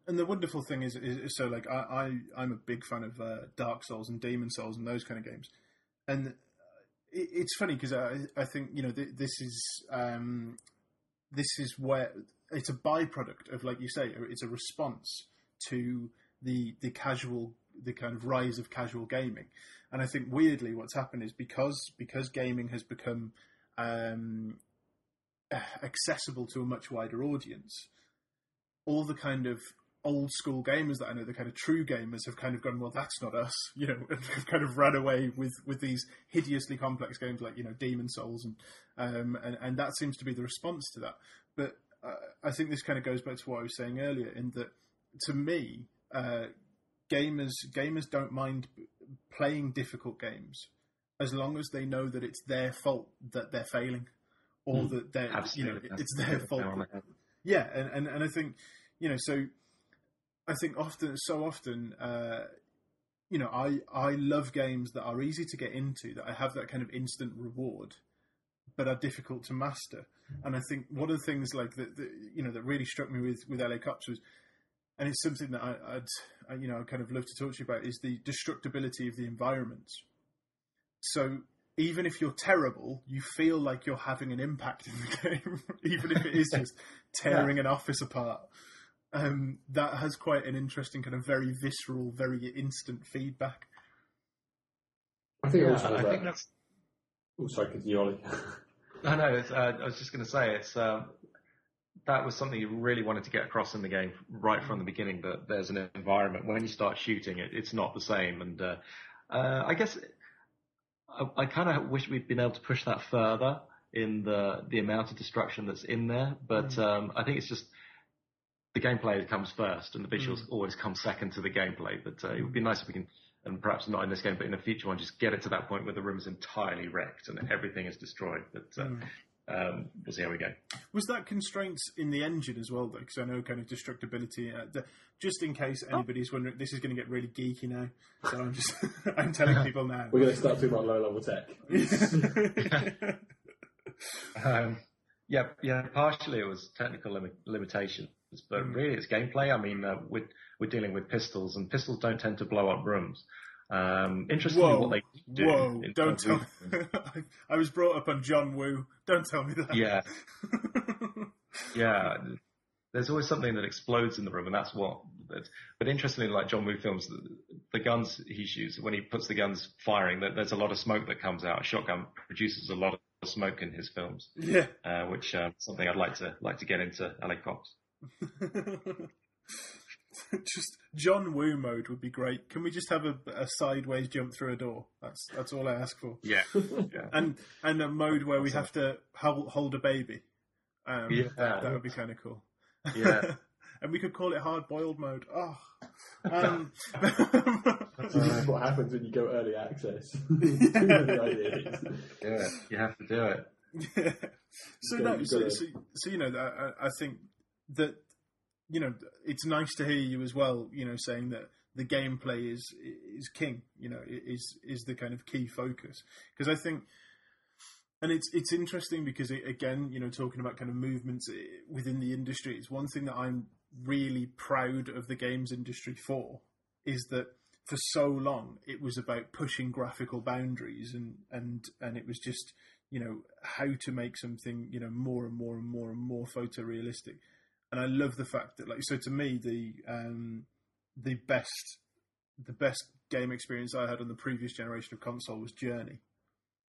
Speaker 1: and the wonderful thing is, is, is so like I, I am a big fan of uh, Dark Souls and Demon Souls and those kind of games, and it, it's funny because I I think you know th- this is um, this is where it's a byproduct of like you say it's a response to the the casual the kind of rise of casual gaming, and I think weirdly what's happened is because because gaming has become um, accessible to a much wider audience all the kind of old school gamers that I know, the kind of true gamers, have kind of gone, well, that's not us, you know, have kind of run away with, with these hideously complex games like, you know, Demon Souls, and um, and, and that seems to be the response to that. But uh, I think this kind of goes back to what I was saying earlier, in that to me, uh, gamers gamers don't mind playing difficult games as long as they know that it's their fault that they're failing, or mm, that they're you know it's their fault. Yeah, and, and and I think you know so I think often, so often, uh, you know, I I love games that are easy to get into, that I have that kind of instant reward, but are difficult to master. And I think one of the things like that, that you know, that really struck me with with LA Cops was, and it's something that I, would I, you know, I kind of love to talk to you about is the destructibility of the environment. So even if you're terrible, you feel like you're having an impact in the game, even if it is just tearing yeah. an office apart um, that has quite an interesting kind of very visceral, very instant feedback.
Speaker 3: I think, yeah, I think that's. Oh, sorry, continue, Ollie.
Speaker 2: I know. Uh, I was just going to say it's um, that was something you really wanted to get across in the game right from the beginning. That there's an environment when you start shooting it, it's not the same. And uh, uh, I guess I, I kind of wish we'd been able to push that further in the the amount of destruction that's in there. But mm. um, I think it's just the gameplay comes first, and the visuals mm. always come second to the gameplay. But uh, it would be nice if we can, and perhaps not in this game, but in a future one, just get it to that point where the room is entirely wrecked and everything is destroyed. But uh, mm. Um, we'll see how we go.
Speaker 1: Was that constraints in the engine as well, though? Because I know kind of destructibility. Uh, the, just in case oh. anybody's wondering, this is going to get really geeky now. So I'm just I'm telling people now.
Speaker 3: We're going to start talking about low level tech.
Speaker 2: um, yeah, yeah. Partially it was technical lim- limitation but mm. really it's gameplay. I mean, uh, we're, we're dealing with pistols and pistols don't tend to blow up rooms. Um, interestingly,
Speaker 1: Whoa,
Speaker 2: what they do.
Speaker 1: whoa!
Speaker 2: in
Speaker 1: Don't tell.
Speaker 2: Films-
Speaker 1: I, was brought up on John Woo. Don't tell me that.
Speaker 2: Yeah, yeah. There's always something that explodes in the room, and that's what. But, but interestingly, like John Woo films, the, the guns he shoots when he puts the guns firing, there- there's a lot of smoke that comes out. A shotgun produces a lot of smoke in his films,
Speaker 1: yeah.
Speaker 2: uh, which uh, something I'd like to like to get into. LA Cops.
Speaker 1: just John Woo mode would be great. Can we just have a, a sideways jump through a door? That's that's all I ask for.
Speaker 2: Yeah, yeah.
Speaker 1: And and a mode where we have to hold, hold a baby. Um,
Speaker 2: Yeah.
Speaker 1: that, that would be kind of cool.
Speaker 2: Yeah.
Speaker 1: and we could call it hard boiled mode. Oh. Um,
Speaker 3: this is what happens when you go early access. Too many ideas.
Speaker 2: Yeah, you have to do it.
Speaker 1: so
Speaker 3: You've
Speaker 1: no, so, so, so you know, I, I think that you know it's nice to hear you as well. You know, saying that the gameplay is is king. You know, is is the kind of key focus because I think. And it's it's interesting because it, again, you know, talking about kind of movements eh, within the industry, it's one thing that I'm really proud of the games industry for is that for so long it was about pushing graphical boundaries and and and it was just you know how to make something you know more and more and more and more photorealistic and i love the fact that like so to me the um the best the best game experience i had on the previous generation of console was journey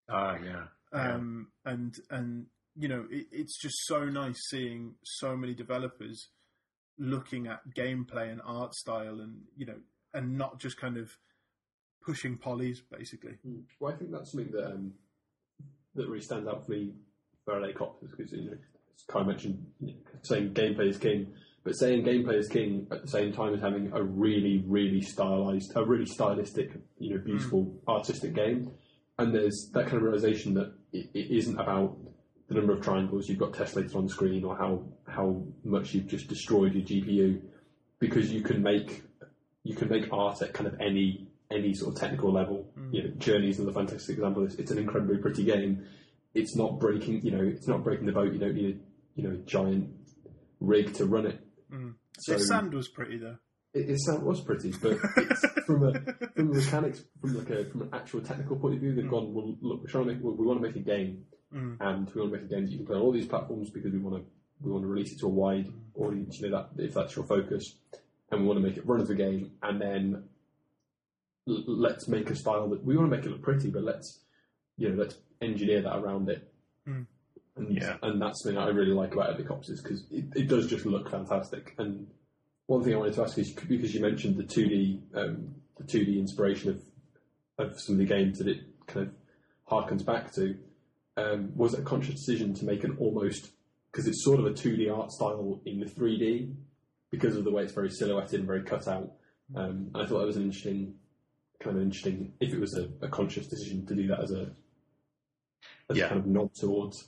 Speaker 2: Ah, yeah. Yeah.
Speaker 1: um, and and you know it, it's just so nice seeing so many developers looking at gameplay and art style and you know and not just kind of pushing polys basically
Speaker 3: Mm. Well, I think that's something that um, that really stands out for me for LA Cops because you know, as Kai mentioned, saying gameplay is king, but saying gameplay is king at the same time as having a really, really stylized, a really stylistic, you know, beautiful mm. artistic game. And there's that kind of realization that it, it isn't about the number of triangles you've got tessellated on screen or how how much you've just destroyed your GPU, because you can make you can make art at kind of any any sort of technical level. Mm. You know, Journey's another fantastic example. It's, it's an incredibly pretty game. It's not breaking, you know, it's not breaking the boat. You don't need a, you know, giant rig to run it.
Speaker 1: mm.
Speaker 3: So
Speaker 1: the sand was pretty though
Speaker 3: it, it sound- was pretty, but it's from a from a mechanics, from like a from an actual technical point of view, they've gone. Well, look, we're trying to make, we want to make a game,
Speaker 1: Mm.
Speaker 3: and we want to make a game that you can play on all these platforms because we want to we want to release it to a wide audience. You know that if that's your focus, and we want to make it run as a game, and then l- let's make a style that we want to make it look pretty, but let's you know let's engineer that around it.
Speaker 1: Mm.
Speaker 3: And,
Speaker 2: Yeah.
Speaker 3: and that's something I really like about Epic Ops is because it, it does just look fantastic. And one thing I wanted to ask is because you mentioned the two D um, the two D inspiration of of some of the games that it kind of harkens back to. Um, was it a conscious decision to make an almost because it's sort of a two D art style in the three D because of the way it's very silhouetted and very cut out. Um, and I thought that was an interesting kind of interesting if it was a, a conscious decision to do that as a as
Speaker 2: Yeah.
Speaker 3: kind of nod towards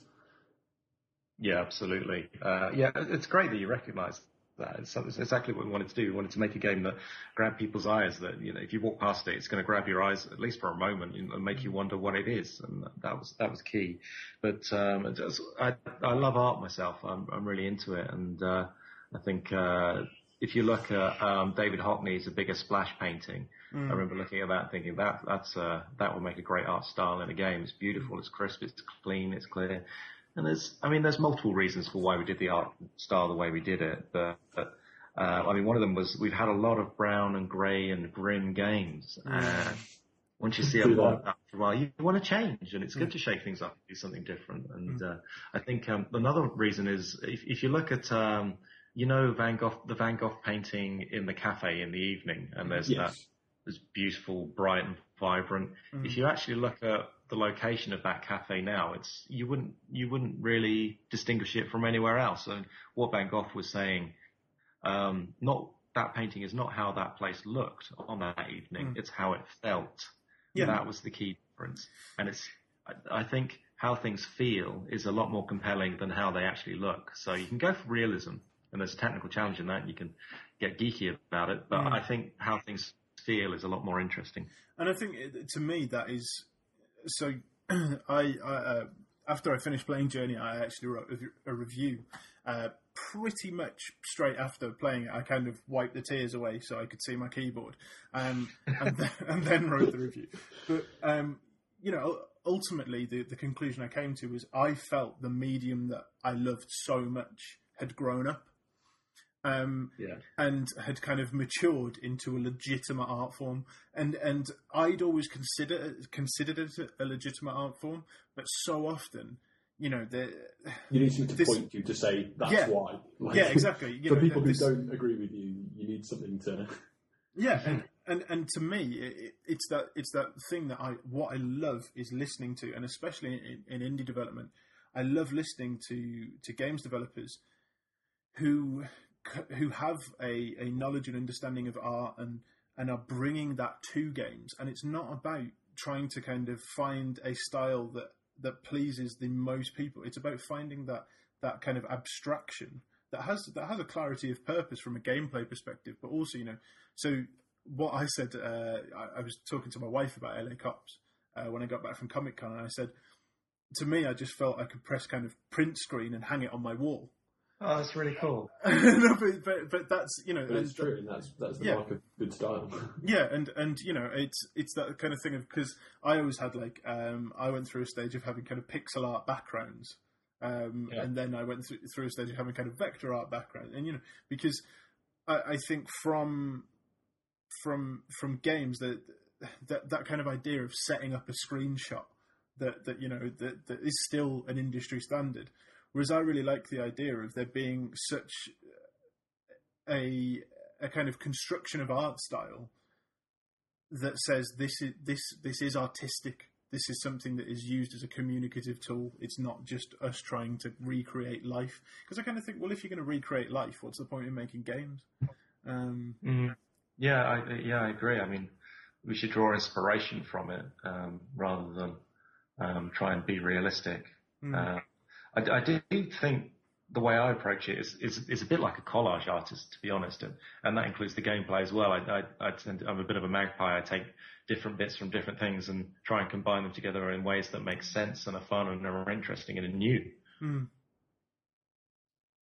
Speaker 2: Yeah, absolutely. Uh, yeah, it's great that you recognise that. It's, it's exactly what we wanted to do. We wanted to make a game that grabbed people's eyes. That you know, if you walk past it, it's going to grab your eyes at least for a moment and and make you wonder what it is. And that was that was key. But um, just, I I love art myself. I'm I'm really into it, and uh, I think. Uh, if you look at um, David Hockney's A Bigger Splash painting,
Speaker 1: Mm.
Speaker 2: I remember looking at that thinking that that's uh, that would make a great art style in a game. It's beautiful, it's crisp, it's clean, it's clear. And there's, I mean, there's multiple reasons for why we did the art style the way we did it. But, but uh, I mean, one of them was we've had a lot of brown and grey and grim games. And once you see a lot of that for a while, you want to change, and it's good to shake things up and do something different. And uh, I think um, another reason is if, if you look at, um, you know, Van Gogh, the Van Gogh painting in the cafe in the evening, and there's that
Speaker 3: yes.
Speaker 2: is beautiful, bright and vibrant.
Speaker 1: Mm.
Speaker 2: If you actually look at the location of that cafe now, it's you wouldn't you wouldn't really distinguish it from anywhere else. And what Van Gogh was saying, um, not that painting is not how that place looked on that evening;
Speaker 1: Mm.
Speaker 2: it's how it felt.
Speaker 1: Yeah.
Speaker 2: That was the key difference. And it's I, I think how things feel is a lot more compelling than how they actually look. So you can go for realism, and there's a technical challenge in that. and You can get geeky about it, but
Speaker 1: Mm.
Speaker 2: I think how things feel is a lot more interesting.
Speaker 1: And I think it- to me that is so. I I, uh, after I finished playing Journey, I actually wrote a, review. Uh, pretty much straight after playing it, I kind of wiped the tears away so I could see my keyboard, um, and, then, and then wrote the review. But um, you know, ultimately, the the conclusion I came to was I felt the medium that I loved so much had grown up. Um,
Speaker 2: Yeah.
Speaker 1: and had kind of matured into a legitimate art form. And and I'd always consider considered it a legitimate art form, but so often, you know, the
Speaker 3: You need something to
Speaker 1: This-
Speaker 3: point you to say that's
Speaker 1: Yeah.
Speaker 3: why. Like,
Speaker 1: yeah, exactly. You
Speaker 3: For
Speaker 1: know,
Speaker 3: people who
Speaker 1: this-
Speaker 3: don't agree with you, you need something to.
Speaker 1: Yeah, and, and and to me, it, it's that it's that thing that I what I love is listening to, and especially in, in indie development, I love listening to to games developers who c- who have a, a knowledge and understanding of art and and are bringing that to games, and it's not about trying to kind of find a style that that pleases the most people. It's about finding that that kind of abstraction that has that has a clarity of purpose from a gameplay perspective, but also you know. So what I said, uh, I, I was talking to my wife about LA Cops uh, when I got back from Comic Con, and I said, to me, I just felt I could press kind of print screen and hang it on my wall.
Speaker 2: Oh, that's really cool.
Speaker 1: no, but, but but that's you know
Speaker 3: But it's true, and that's that's the
Speaker 1: Yeah.
Speaker 3: mark of good style.
Speaker 1: Yeah, and and you know it's it's that kind of thing of because I always had like um, I went through a stage of having kind of pixel art backgrounds, um,
Speaker 3: Yeah.
Speaker 1: and then I went through, through a stage of having kind of vector art background, and you know because I, I think from from from games that that that kind of idea of setting up a screenshot that that you know that that is still an industry standard, whereas I really like the idea of there being such a a kind of construction of art style that says this is this this is artistic. This is something that is used as a communicative tool. It's not just us trying to recreate life. Because I kind of think, well, if you're going to recreate life, what's the point in making games? Um,
Speaker 2: Mm. Yeah, I, yeah, I agree. I mean, we should draw inspiration from it um, rather than um, try and be realistic.
Speaker 1: mm,
Speaker 2: Uh, I, I do think the way I approach it is, is, is a bit like a collage artist, to be honest, and, and that includes the gameplay as well. I, I, I tend to, I'm a bit of a magpie. I take different bits from different things and try and combine them together in ways that make sense and are fun and are interesting and are new.
Speaker 1: mm,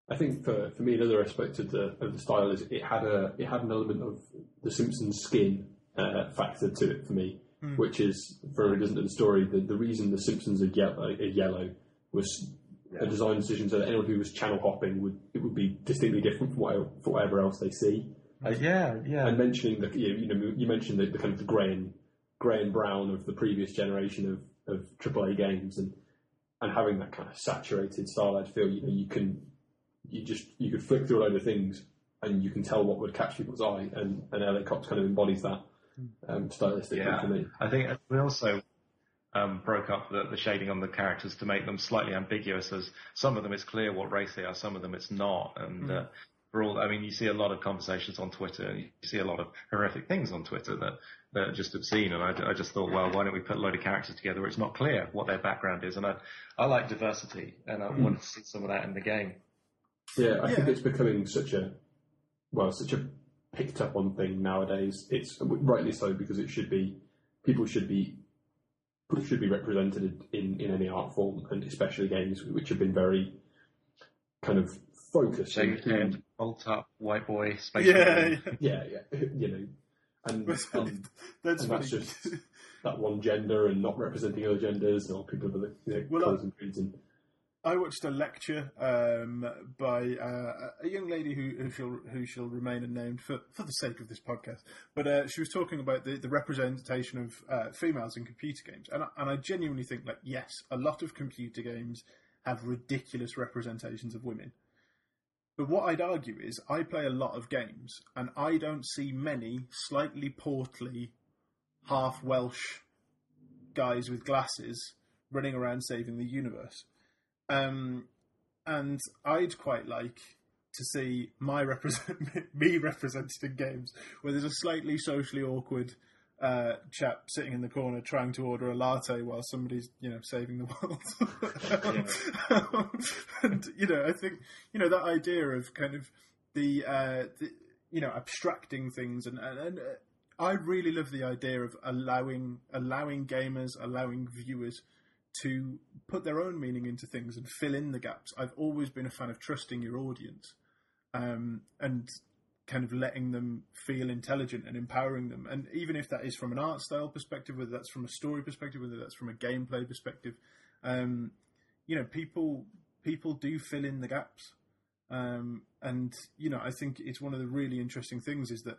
Speaker 3: I think for, for me another aspect of the of the style is it had a it had an element of the Simpsons skin uh, factor to it for me,
Speaker 1: Hmm.
Speaker 3: which is for anyone who doesn't know the story, the, the reason the Simpsons are yellow, are yellow was a design decision so that anyone who was channel hopping would it would be distinctly different from, what, from whatever else they see.
Speaker 2: Uh, yeah, yeah.
Speaker 3: And mentioning the you know, you know you mentioned the, the kind of the grey and grey and brown of the previous generation of, of AAA games and and having that kind of saturated stylized feel, you know, you can you just you could flick through a load of things and you can tell what would catch people's eye, and, and LA Cops kind of embodies that um, stylistically
Speaker 2: Yeah.
Speaker 3: for me.
Speaker 2: I think we also um, broke up the, the shading on the characters to make them slightly ambiguous. As some of them it's clear what race they are, some of them it's not. And uh, for all, I mean, you see a lot of conversations on Twitter, and you see a lot of horrific things on Twitter that that are just obscene. And I, I just thought, well, why don't we put a load of characters together where it's not clear what their background is? And I I like diversity, and I wanted to see some of that in the game.
Speaker 3: Yeah, I think it's becoming such a well, such a picked up on thing nowadays. It's rightly so because it should be people should be should be represented in, in any art form, and especially games which have been very kind of focused. on-
Speaker 2: Shaved bolt up, white boy, space.
Speaker 1: yeah, yeah.
Speaker 3: yeah, yeah, you know, and,
Speaker 1: That's
Speaker 3: um,
Speaker 1: that's
Speaker 3: and that's just that one gender and not representing other genders or people of other you know,
Speaker 1: Well,
Speaker 3: colours and creeds. And
Speaker 1: I watched a lecture um, by uh, a young lady who, who shall who shall remain unnamed for, for the sake of this podcast. But uh, she was talking about the, the representation of uh, females in computer games, and and I genuinely think that yes, a lot of computer games have ridiculous representations of women. But what I'd argue is I play a lot of games, and I don't see many slightly portly, half Welsh guys with glasses running around saving the universe. Um, and I'd quite like to see my represent me represented in games where there's a slightly socially awkward uh, chap sitting in the corner trying to order a latte while somebody's you know saving the world. and you know, I think you know that idea of kind of the, uh, the you know abstracting things and and. and uh, I really love the idea of allowing allowing gamers, allowing viewers to put their own meaning into things and fill in the gaps. I've always been a fan of trusting your audience um, and kind of letting them feel intelligent and empowering them. And even if that is from an art style perspective, whether that's from a story perspective, whether that's from a gameplay perspective, um, you know, people people do fill in the gaps. Um, and you know, I think it's one of the really interesting things is that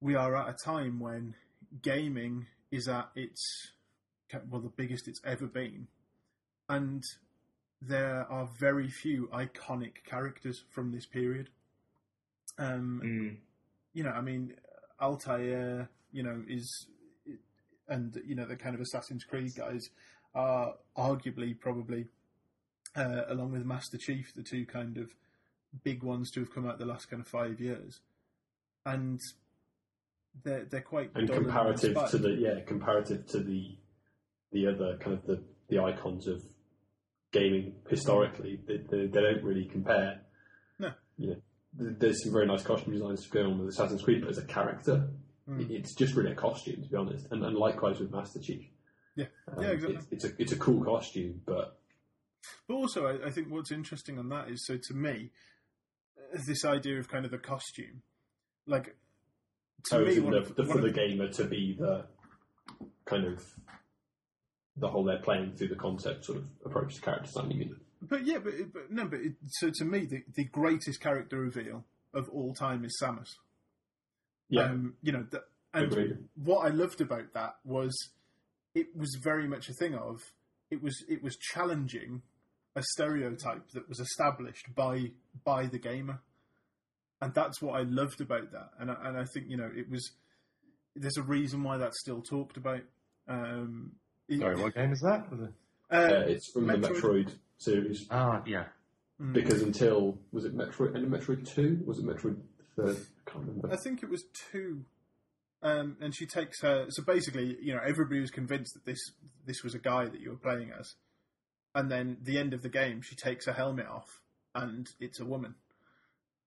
Speaker 1: we are at a time when gaming is at its well the biggest it's ever been, and there are very few iconic characters from this period. Um,
Speaker 2: Mm.
Speaker 1: you know, I mean, Altair, you know, is and you know the kind of Assassin's Creed guys are arguably probably uh, along with Master Chief the two kind of big ones to have come out the last kind of five years, and they're they're quite
Speaker 3: and comparative to the yeah comparative to the the other kind of the the icons of gaming historically they, they, they don't really compare
Speaker 1: No.
Speaker 3: you know there's some very nice costume designs going on with Assassin's Creed but as a character it- it's just really a costume to be honest and, and likewise with Master Chief
Speaker 1: Yeah.
Speaker 3: Um,
Speaker 1: Yeah, exactly.
Speaker 3: it's, it's a it's a cool costume but
Speaker 1: But also, I, I think what's interesting on that is so to me, uh, this idea of kind of the costume, like to
Speaker 3: oh,
Speaker 1: me,
Speaker 3: the, the, for the gamer to be the kind of the whole they're playing through the concept sort of approach to character design you mean
Speaker 1: But yeah, but, but no, but it, so to me, the, the greatest character reveal of all time is Samus.
Speaker 3: yeah
Speaker 1: Um, you know, the, and
Speaker 3: Agreed.
Speaker 1: what I loved about that was it was very much a thing of it was it was challenging a stereotype that was established by by the gamer, and that's what I loved about that. And I, and I think you know it was there's a reason why that's still talked about. Um,
Speaker 2: Sorry, what game is that?
Speaker 1: Uh,
Speaker 3: Uh, it's from the
Speaker 1: Metroid-
Speaker 3: Metroid series
Speaker 2: Ah, yeah.
Speaker 1: mm.
Speaker 3: because until was it Metroid and Metroid Two? Was it Metroid Third? I can't remember.
Speaker 1: I think it was two. Um, and she takes her. So basically, you know, everybody was convinced that this this was a guy that you were playing as, and then the end of the game, she takes her helmet off, and it's a woman,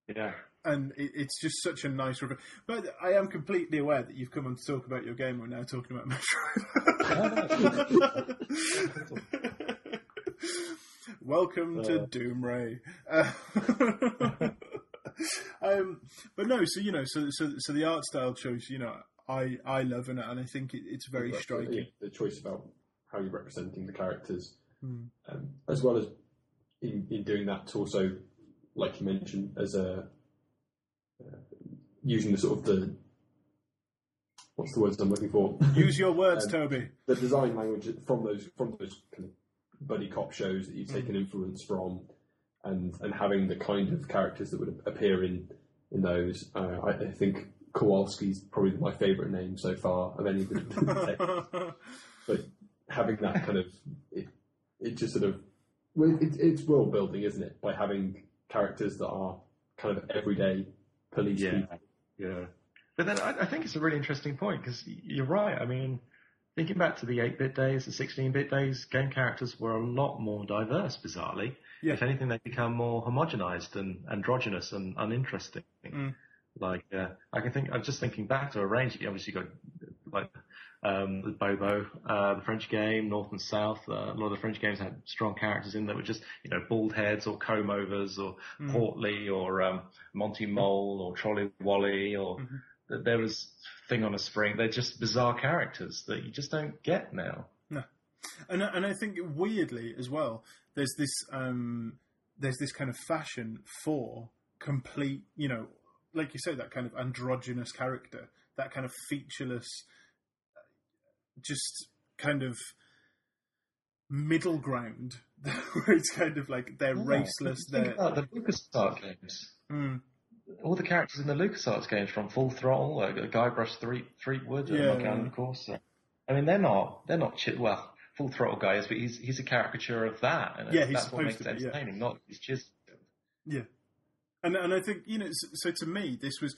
Speaker 2: Yeah.
Speaker 1: And it, it's just such a nice reveal. But I am completely aware that you've come on to talk about your game. We're now talking about Metroid. Welcome to
Speaker 3: Uh.
Speaker 1: Doomray. Uh, um, but no, so you know, so so so the art style choice, you know, I I love and, and I think it, it's very striking.
Speaker 3: yeah, the choice about how you're representing the characters,
Speaker 1: Hmm.
Speaker 3: um, as well as in, in doing that to also, like you mentioned, as a using the sort of the what's the words I'm looking for?
Speaker 1: Use your words,
Speaker 3: Um,
Speaker 1: Toby.
Speaker 3: the design language from those from those kind of buddy cop shows that you've
Speaker 1: Mm.
Speaker 3: taken influence from, and and having the kind of characters that would appear in in those. Uh, I, I think Kowalski's probably my favourite name so far of any of the but having that kind of it, it just sort of well, it, it's world building, isn't it? By having characters that are kind of everyday police
Speaker 2: Yeah.
Speaker 3: people.
Speaker 2: Yeah. But then I, I think it's a really interesting point because you're right. I mean, thinking back to the 8-bit days, the 16-bit days, game characters were a lot more diverse, bizarrely.
Speaker 1: Yeah.
Speaker 2: If anything, they become more homogenized and androgynous and uninteresting.
Speaker 1: Mm.
Speaker 2: Like, uh, I can think, I'm just thinking back to a range. You obviously got, like, um, the Bobo, uh, the French game, North and South. Uh, a lot of the French games had strong characters in that were just, you know, bald heads or comb overs or
Speaker 1: Mm.
Speaker 2: Portly or um, Monty Mole or Trolley Wally or
Speaker 1: Mhm.
Speaker 2: there was Thing on a Spring. They're just bizarre characters that you just don't get now. No.
Speaker 1: and I- and I think weirdly as well, there's this um, there's this kind of fashion for complete, you know, like you say, that kind of androgynous character, that kind of featureless, just kind of middle ground, where it's kind of like they're raceless, they're
Speaker 2: the LucasArts games.
Speaker 1: mm,
Speaker 2: All the characters in the LucasArts games, from Full Throttle, like Guybrush Threep, Threepwood,
Speaker 1: Yeah.
Speaker 2: yeah. of course. I mean, they're not they're not well. Full Throttle guy is, but he's he's a caricature of that, and
Speaker 1: Yeah, he's
Speaker 2: that's what makes it
Speaker 1: be, yeah.
Speaker 2: entertaining. Not he's just
Speaker 1: Yeah, and and I think you know, so, so to me, this was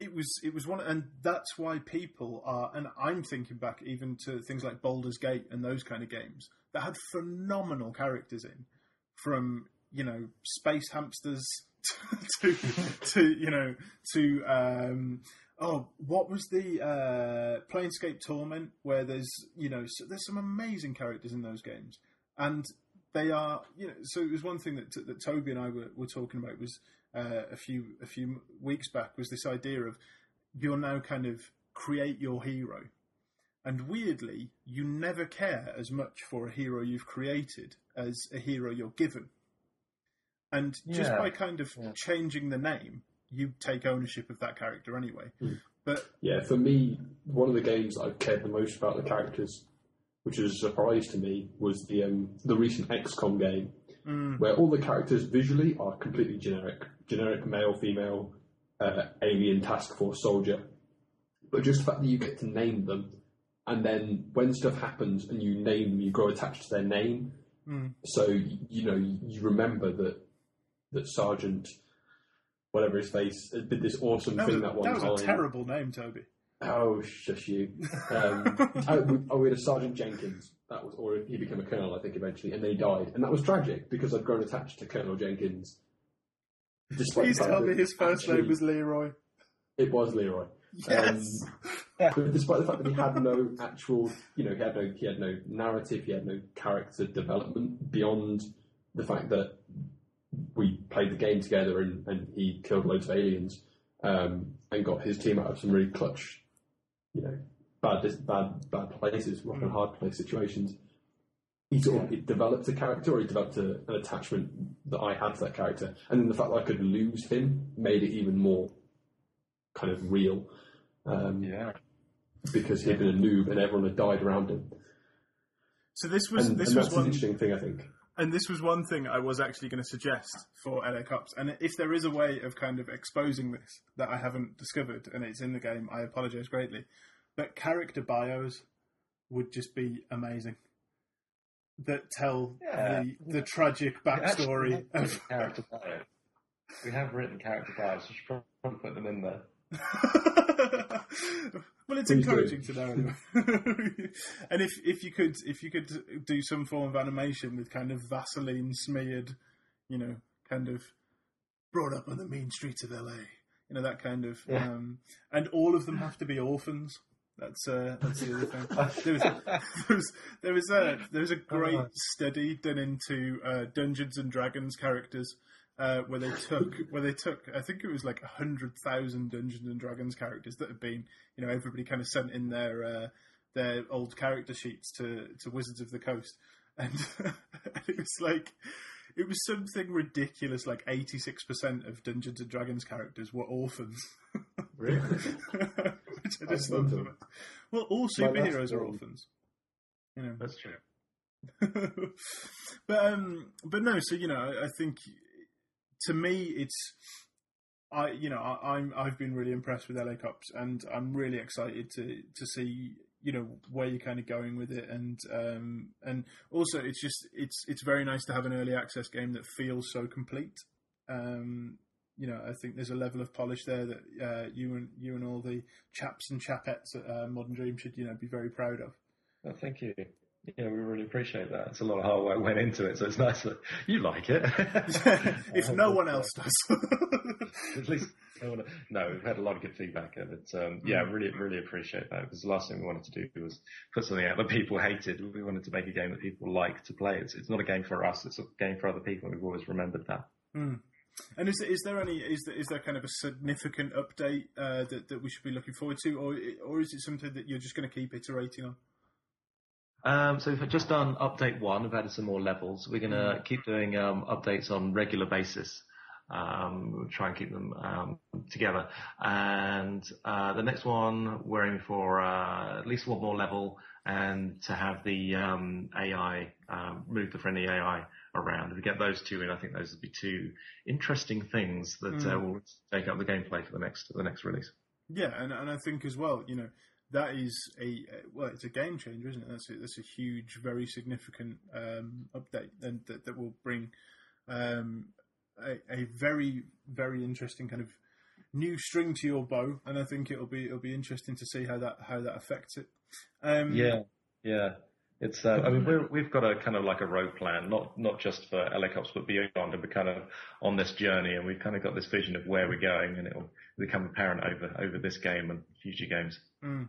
Speaker 1: it was it was one, and that's why people are, and I'm thinking back even to things like Baldur's Gate and those kind of games that had phenomenal characters in, from you know space hamsters to to you know to um, oh, what was the uh, Planescape Torment? Where there's you know so there's some amazing characters in those games, and they are you know. So it was one thing that that Toby and I were, were talking about was uh, a few a few weeks back was this idea of you're now kind of create your hero. And weirdly, you never care as much for a hero you've created as a hero you're given. And just
Speaker 2: Yeah.
Speaker 1: by kind of
Speaker 2: Yeah.
Speaker 1: changing the name, you take ownership of that character anyway.
Speaker 3: Mm.
Speaker 1: But
Speaker 3: Yeah, for me, one of the games I've cared the most about the characters, which is a surprise to me, was the um, the recent XCOM game,
Speaker 1: mm,
Speaker 3: where all the characters visually are completely generic, generic male, female, uh, alien task force soldier, but just the fact that you get to name them, and then when stuff happens and you name them, you grow attached to their name.
Speaker 1: mm,
Speaker 3: So you know you remember that that Sergeant, whatever his face, uh, did this awesome
Speaker 1: that
Speaker 3: thing that one
Speaker 1: that was
Speaker 3: time.
Speaker 1: a terrible name, Toby.
Speaker 3: Oh, shush you. Um, oh, we, oh, we had a Sergeant Jenkins. That was, or he became a colonel, I think, eventually, and then he died, and that was tragic because I'd grown attached to Colonel Jenkins.
Speaker 1: Please tell me his first
Speaker 3: actually
Speaker 1: name was Leroy.
Speaker 3: It was Leroy.
Speaker 1: Yes.
Speaker 3: But despite the fact that he had no actual, you know, he had no, he had no narrative, he had no character development beyond the fact that we played the game together and, and he killed loads of aliens um, and got his team out of some really clutch, you know, bad, bad, bad places, rock and hard place situations. He sort of he developed a character, or he developed a, an attachment that I had to that character, and then the fact that I could lose him made it even more kind of real. Um,
Speaker 2: Yeah.
Speaker 3: because he'd been a noob and everyone had died around him.
Speaker 1: So this was
Speaker 3: And,
Speaker 1: this
Speaker 3: and
Speaker 1: was
Speaker 3: an
Speaker 1: one
Speaker 3: interesting thing, I think.
Speaker 1: And this was one thing I was actually going to suggest for LA Cops. And if there is a way of kind of exposing this that I haven't discovered and it's in the game, I apologize greatly. But character bios would just be amazing. That tell
Speaker 2: Yeah.
Speaker 1: the the tragic backstory
Speaker 2: We
Speaker 1: of.
Speaker 2: have character bios. We have written character bios. You should probably put them in there.
Speaker 1: well, it's
Speaker 3: Please do.
Speaker 1: encouraging to know. Anyway. and if if you could if you could do some form of animation with kind of Vaseline smeared, you know, kind of brought up on the mean streets of LA, you know that kind of,
Speaker 2: Yeah.
Speaker 1: um, and all of them have to be orphans. That's uh, that's the other thing. There was there was there was a there was a great
Speaker 2: Uh-huh.
Speaker 1: study done into uh, Dungeons and Dragons characters uh, where they took where they took I think it was like a hundred thousand Dungeons and Dragons characters that had been you know everybody kind of sent in their uh, their old character sheets to to Wizards of the Coast and it was like it was something ridiculous like 86% of Dungeons and Dragons characters were orphans
Speaker 3: Really?
Speaker 1: I just
Speaker 3: mental.
Speaker 1: amazing. well all superheroes are orphans you know
Speaker 2: That's true.
Speaker 1: but um, but no. So you know, I, I think to me, it's I you know I, I'm I've been really impressed with LA Cops, and I'm really excited to to see you know where you're kind of going with it, and um, and also it's just it's it's very nice to have an early access game that feels so complete. Um, you know, I think there's a level of polish there that uh, you and you and all the chaps and chapettes at uh, Modern Dream should you know be very proud of.
Speaker 2: Well, thank you. Yeah, we really appreciate that. It's a lot of hard work went into it, so it's nice that you like it.
Speaker 1: if no one else does.
Speaker 2: At least no, one, no, we've had a lot of good feedback, it's um, yeah, really, really appreciate that because the last thing we wanted to do was put something out that people hated. We wanted to make a game that people like to play. It's it's not a game for us; it's a game for other people. and We've always remembered that.
Speaker 1: Mm. And is is there any is there, is there kind of a significant update uh, that that we should be looking forward to, or or is it something that you're just going to keep iterating on?
Speaker 2: Um, so we've just done update one. We've added some more levels. We're going to keep doing um, updates on regular basis. Um, we'll try and keep them um, together. And uh, the next one, we're aiming for uh, at least one more level and to have the um, AI, um, move the friendly AI around. If we get those two in, I think those would be two interesting things that uh,
Speaker 1: Mm.
Speaker 2: will take up the gameplay for the next the next release.
Speaker 1: Yeah, and and I think as well, you know, that is a well, it's a game changer, isn't it? That's a, that's a huge, very significant um, update, and that, that will bring um, a, a very very interesting kind of new string to your bow, and I think it'll be it'll be interesting to see how that how that affects it. Um,
Speaker 2: Yeah, yeah.
Speaker 4: It's, uh, I mean, we're, we've got a kind of like a road plan, not not just for Cops, but beyond, and we're kind of on this journey, and we've kind of got this vision of where we're going, and it'll become apparent over over this game and future games.
Speaker 1: Mm.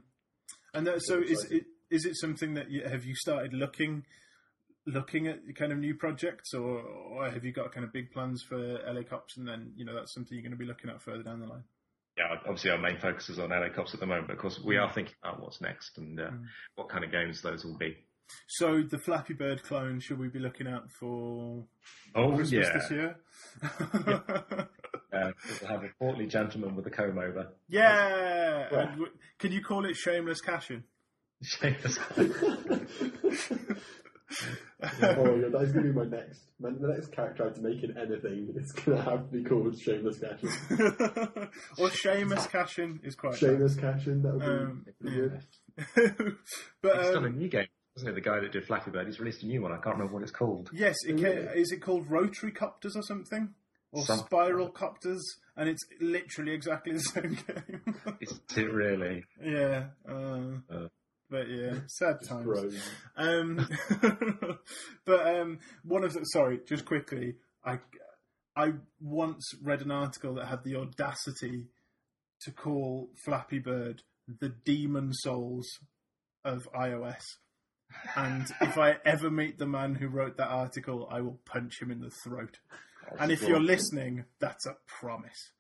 Speaker 1: And that, so, is it is it something that you, have you started looking looking at kind of new projects, or, or have you got kind of big plans for LA Cops, and then you know that's something you're going to be looking at further down the line?
Speaker 4: yeah, obviously our main focus is on LA Cops at the moment, but of course we are thinking about what's next and uh, mm. what kind of games those will be.
Speaker 1: So the Flappy Bird clone, should we be looking out for
Speaker 4: oh,
Speaker 1: Christmas
Speaker 4: yeah.
Speaker 1: this year?
Speaker 4: yeah. uh, we'll have a portly gentleman with a comb over.
Speaker 1: Yeah. yeah. can you call it shameless cashing?
Speaker 4: Shameless.
Speaker 3: oh my god, that's gonna be my next. My, the next character I have to make in anything, it's gonna have to be called Shameless Cashin.
Speaker 1: or Seamus Cashin is quite.
Speaker 3: Seamus Cashin, that would be um, yeah. good.
Speaker 1: but
Speaker 4: he's um, done a new game, isn't it? The guy that did Flappy Bird, he's released a new one. I can't remember what it's called.
Speaker 1: Yes, it can, is it called Rotary Copters or something? Or Some, Spiral Copters, and it's literally exactly the same game.
Speaker 4: is it really?
Speaker 1: Yeah. Uh, uh, but yeah, sad times. Um, but um, one of the sorry, just quickly, I I once read an article that had the audacity to call Flappy Bird the Demon's Souls of iOS. And if I ever meet the man who wrote that article, I will punch him in the throat. That's and if you're listening, that's a promise.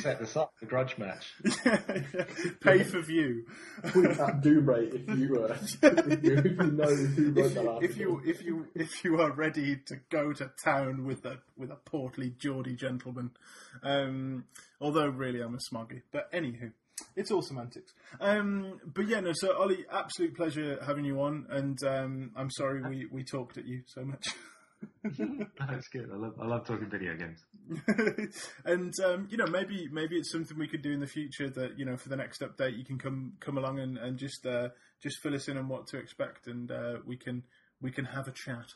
Speaker 4: Set this up, the grudge match.
Speaker 1: Yeah, Pay for view.
Speaker 3: Tweet at Doomray if you, uh, if you, if you know who wrote
Speaker 1: if
Speaker 3: that
Speaker 1: article. If you if you if you are ready to go to town with a with a portly Geordie gentleman, um, although really I'm a smoggy. But anywho. It's all semantics. Um, but yeah, no. So Ollie, absolute pleasure having you on, and um, I'm sorry we, we talked at you so much.
Speaker 4: That's good. I love I love talking video games.
Speaker 1: and um, you know, maybe maybe it's something we could do in the future that you know for the next update you can come come along and, and just uh, just fill us in on what to expect, and uh, we can we can have a chat.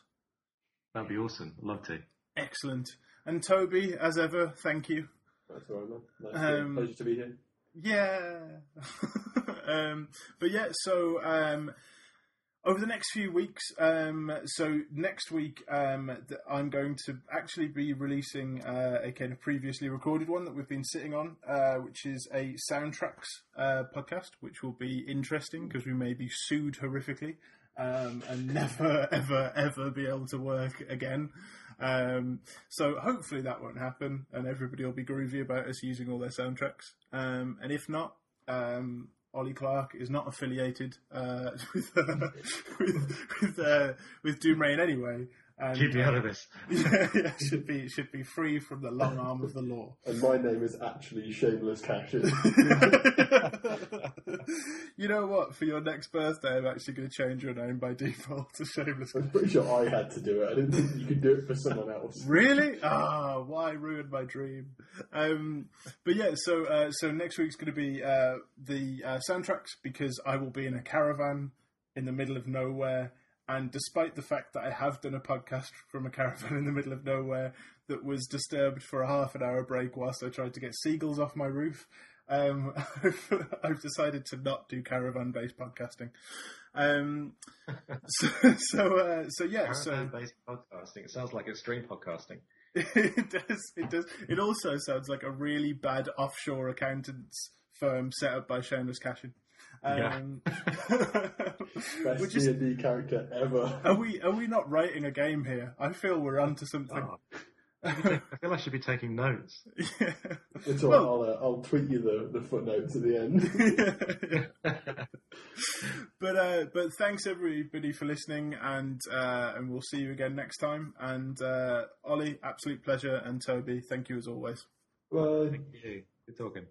Speaker 4: That'd be awesome. I'd love to.
Speaker 1: Excellent. And Toby, as ever, thank you.
Speaker 3: That's all right, man. Nice um, pleasure to be here.
Speaker 1: Yeah. um, but yeah, so um, over the next few weeks, um, so next week, um, th- I'm going to actually be releasing uh, a kind of previously recorded one that we've been sitting on, uh, which is a soundtracks uh, podcast, which will be interesting because we may be sued horrifically um, and never, ever, ever be able to work again. Um, so hopefully that won't happen, and everybody will be groovy about us using all their soundtracks. Um, and if not, um, Ollie Clark is not affiliated uh, with, uh, with with uh, with Doomrain anyway.
Speaker 4: And, Keep me out of this.
Speaker 1: yeah, yeah, should be should be free from the long arm of the law.
Speaker 3: And my name is actually Shameless Cashin.
Speaker 1: you know what? For your next birthday, I'm actually going to change your name by default to Shameless.
Speaker 3: I'm pretty sure I had to do it. I didn't think you could do it for someone else.
Speaker 1: Really? Ah, oh, why ruin my dream? Um, but yeah, so uh, so next week's going to be uh, the uh, soundtracks because I will be in a caravan in the middle of nowhere and despite the fact that I have done a podcast from a caravan in the middle of nowhere that was disturbed for a half an hour break whilst I tried to get seagulls off my roof, um, I've decided to not do caravan based podcasting. Um, so, so, uh, so yeah.
Speaker 4: Caravan based podcasting. It sounds like extreme podcasting.
Speaker 1: it does. It does. It also sounds like a really bad offshore accountants firm set up by Shameless Cashin. Um,
Speaker 3: yeah. Best D and D character ever.
Speaker 1: Are we are we not writing a game here? I feel we're onto something. Oh.
Speaker 4: I feel I should be taking notes.
Speaker 3: Yeah. It's all well, I'll, uh, I'll tweet you the, the footnotes at the
Speaker 1: end. but uh, but thanks everybody for listening, and uh, and we'll see you again next time. And uh, Ollie, absolute pleasure, and Toby, thank you as always.
Speaker 3: Well,
Speaker 4: thank you. Good talking.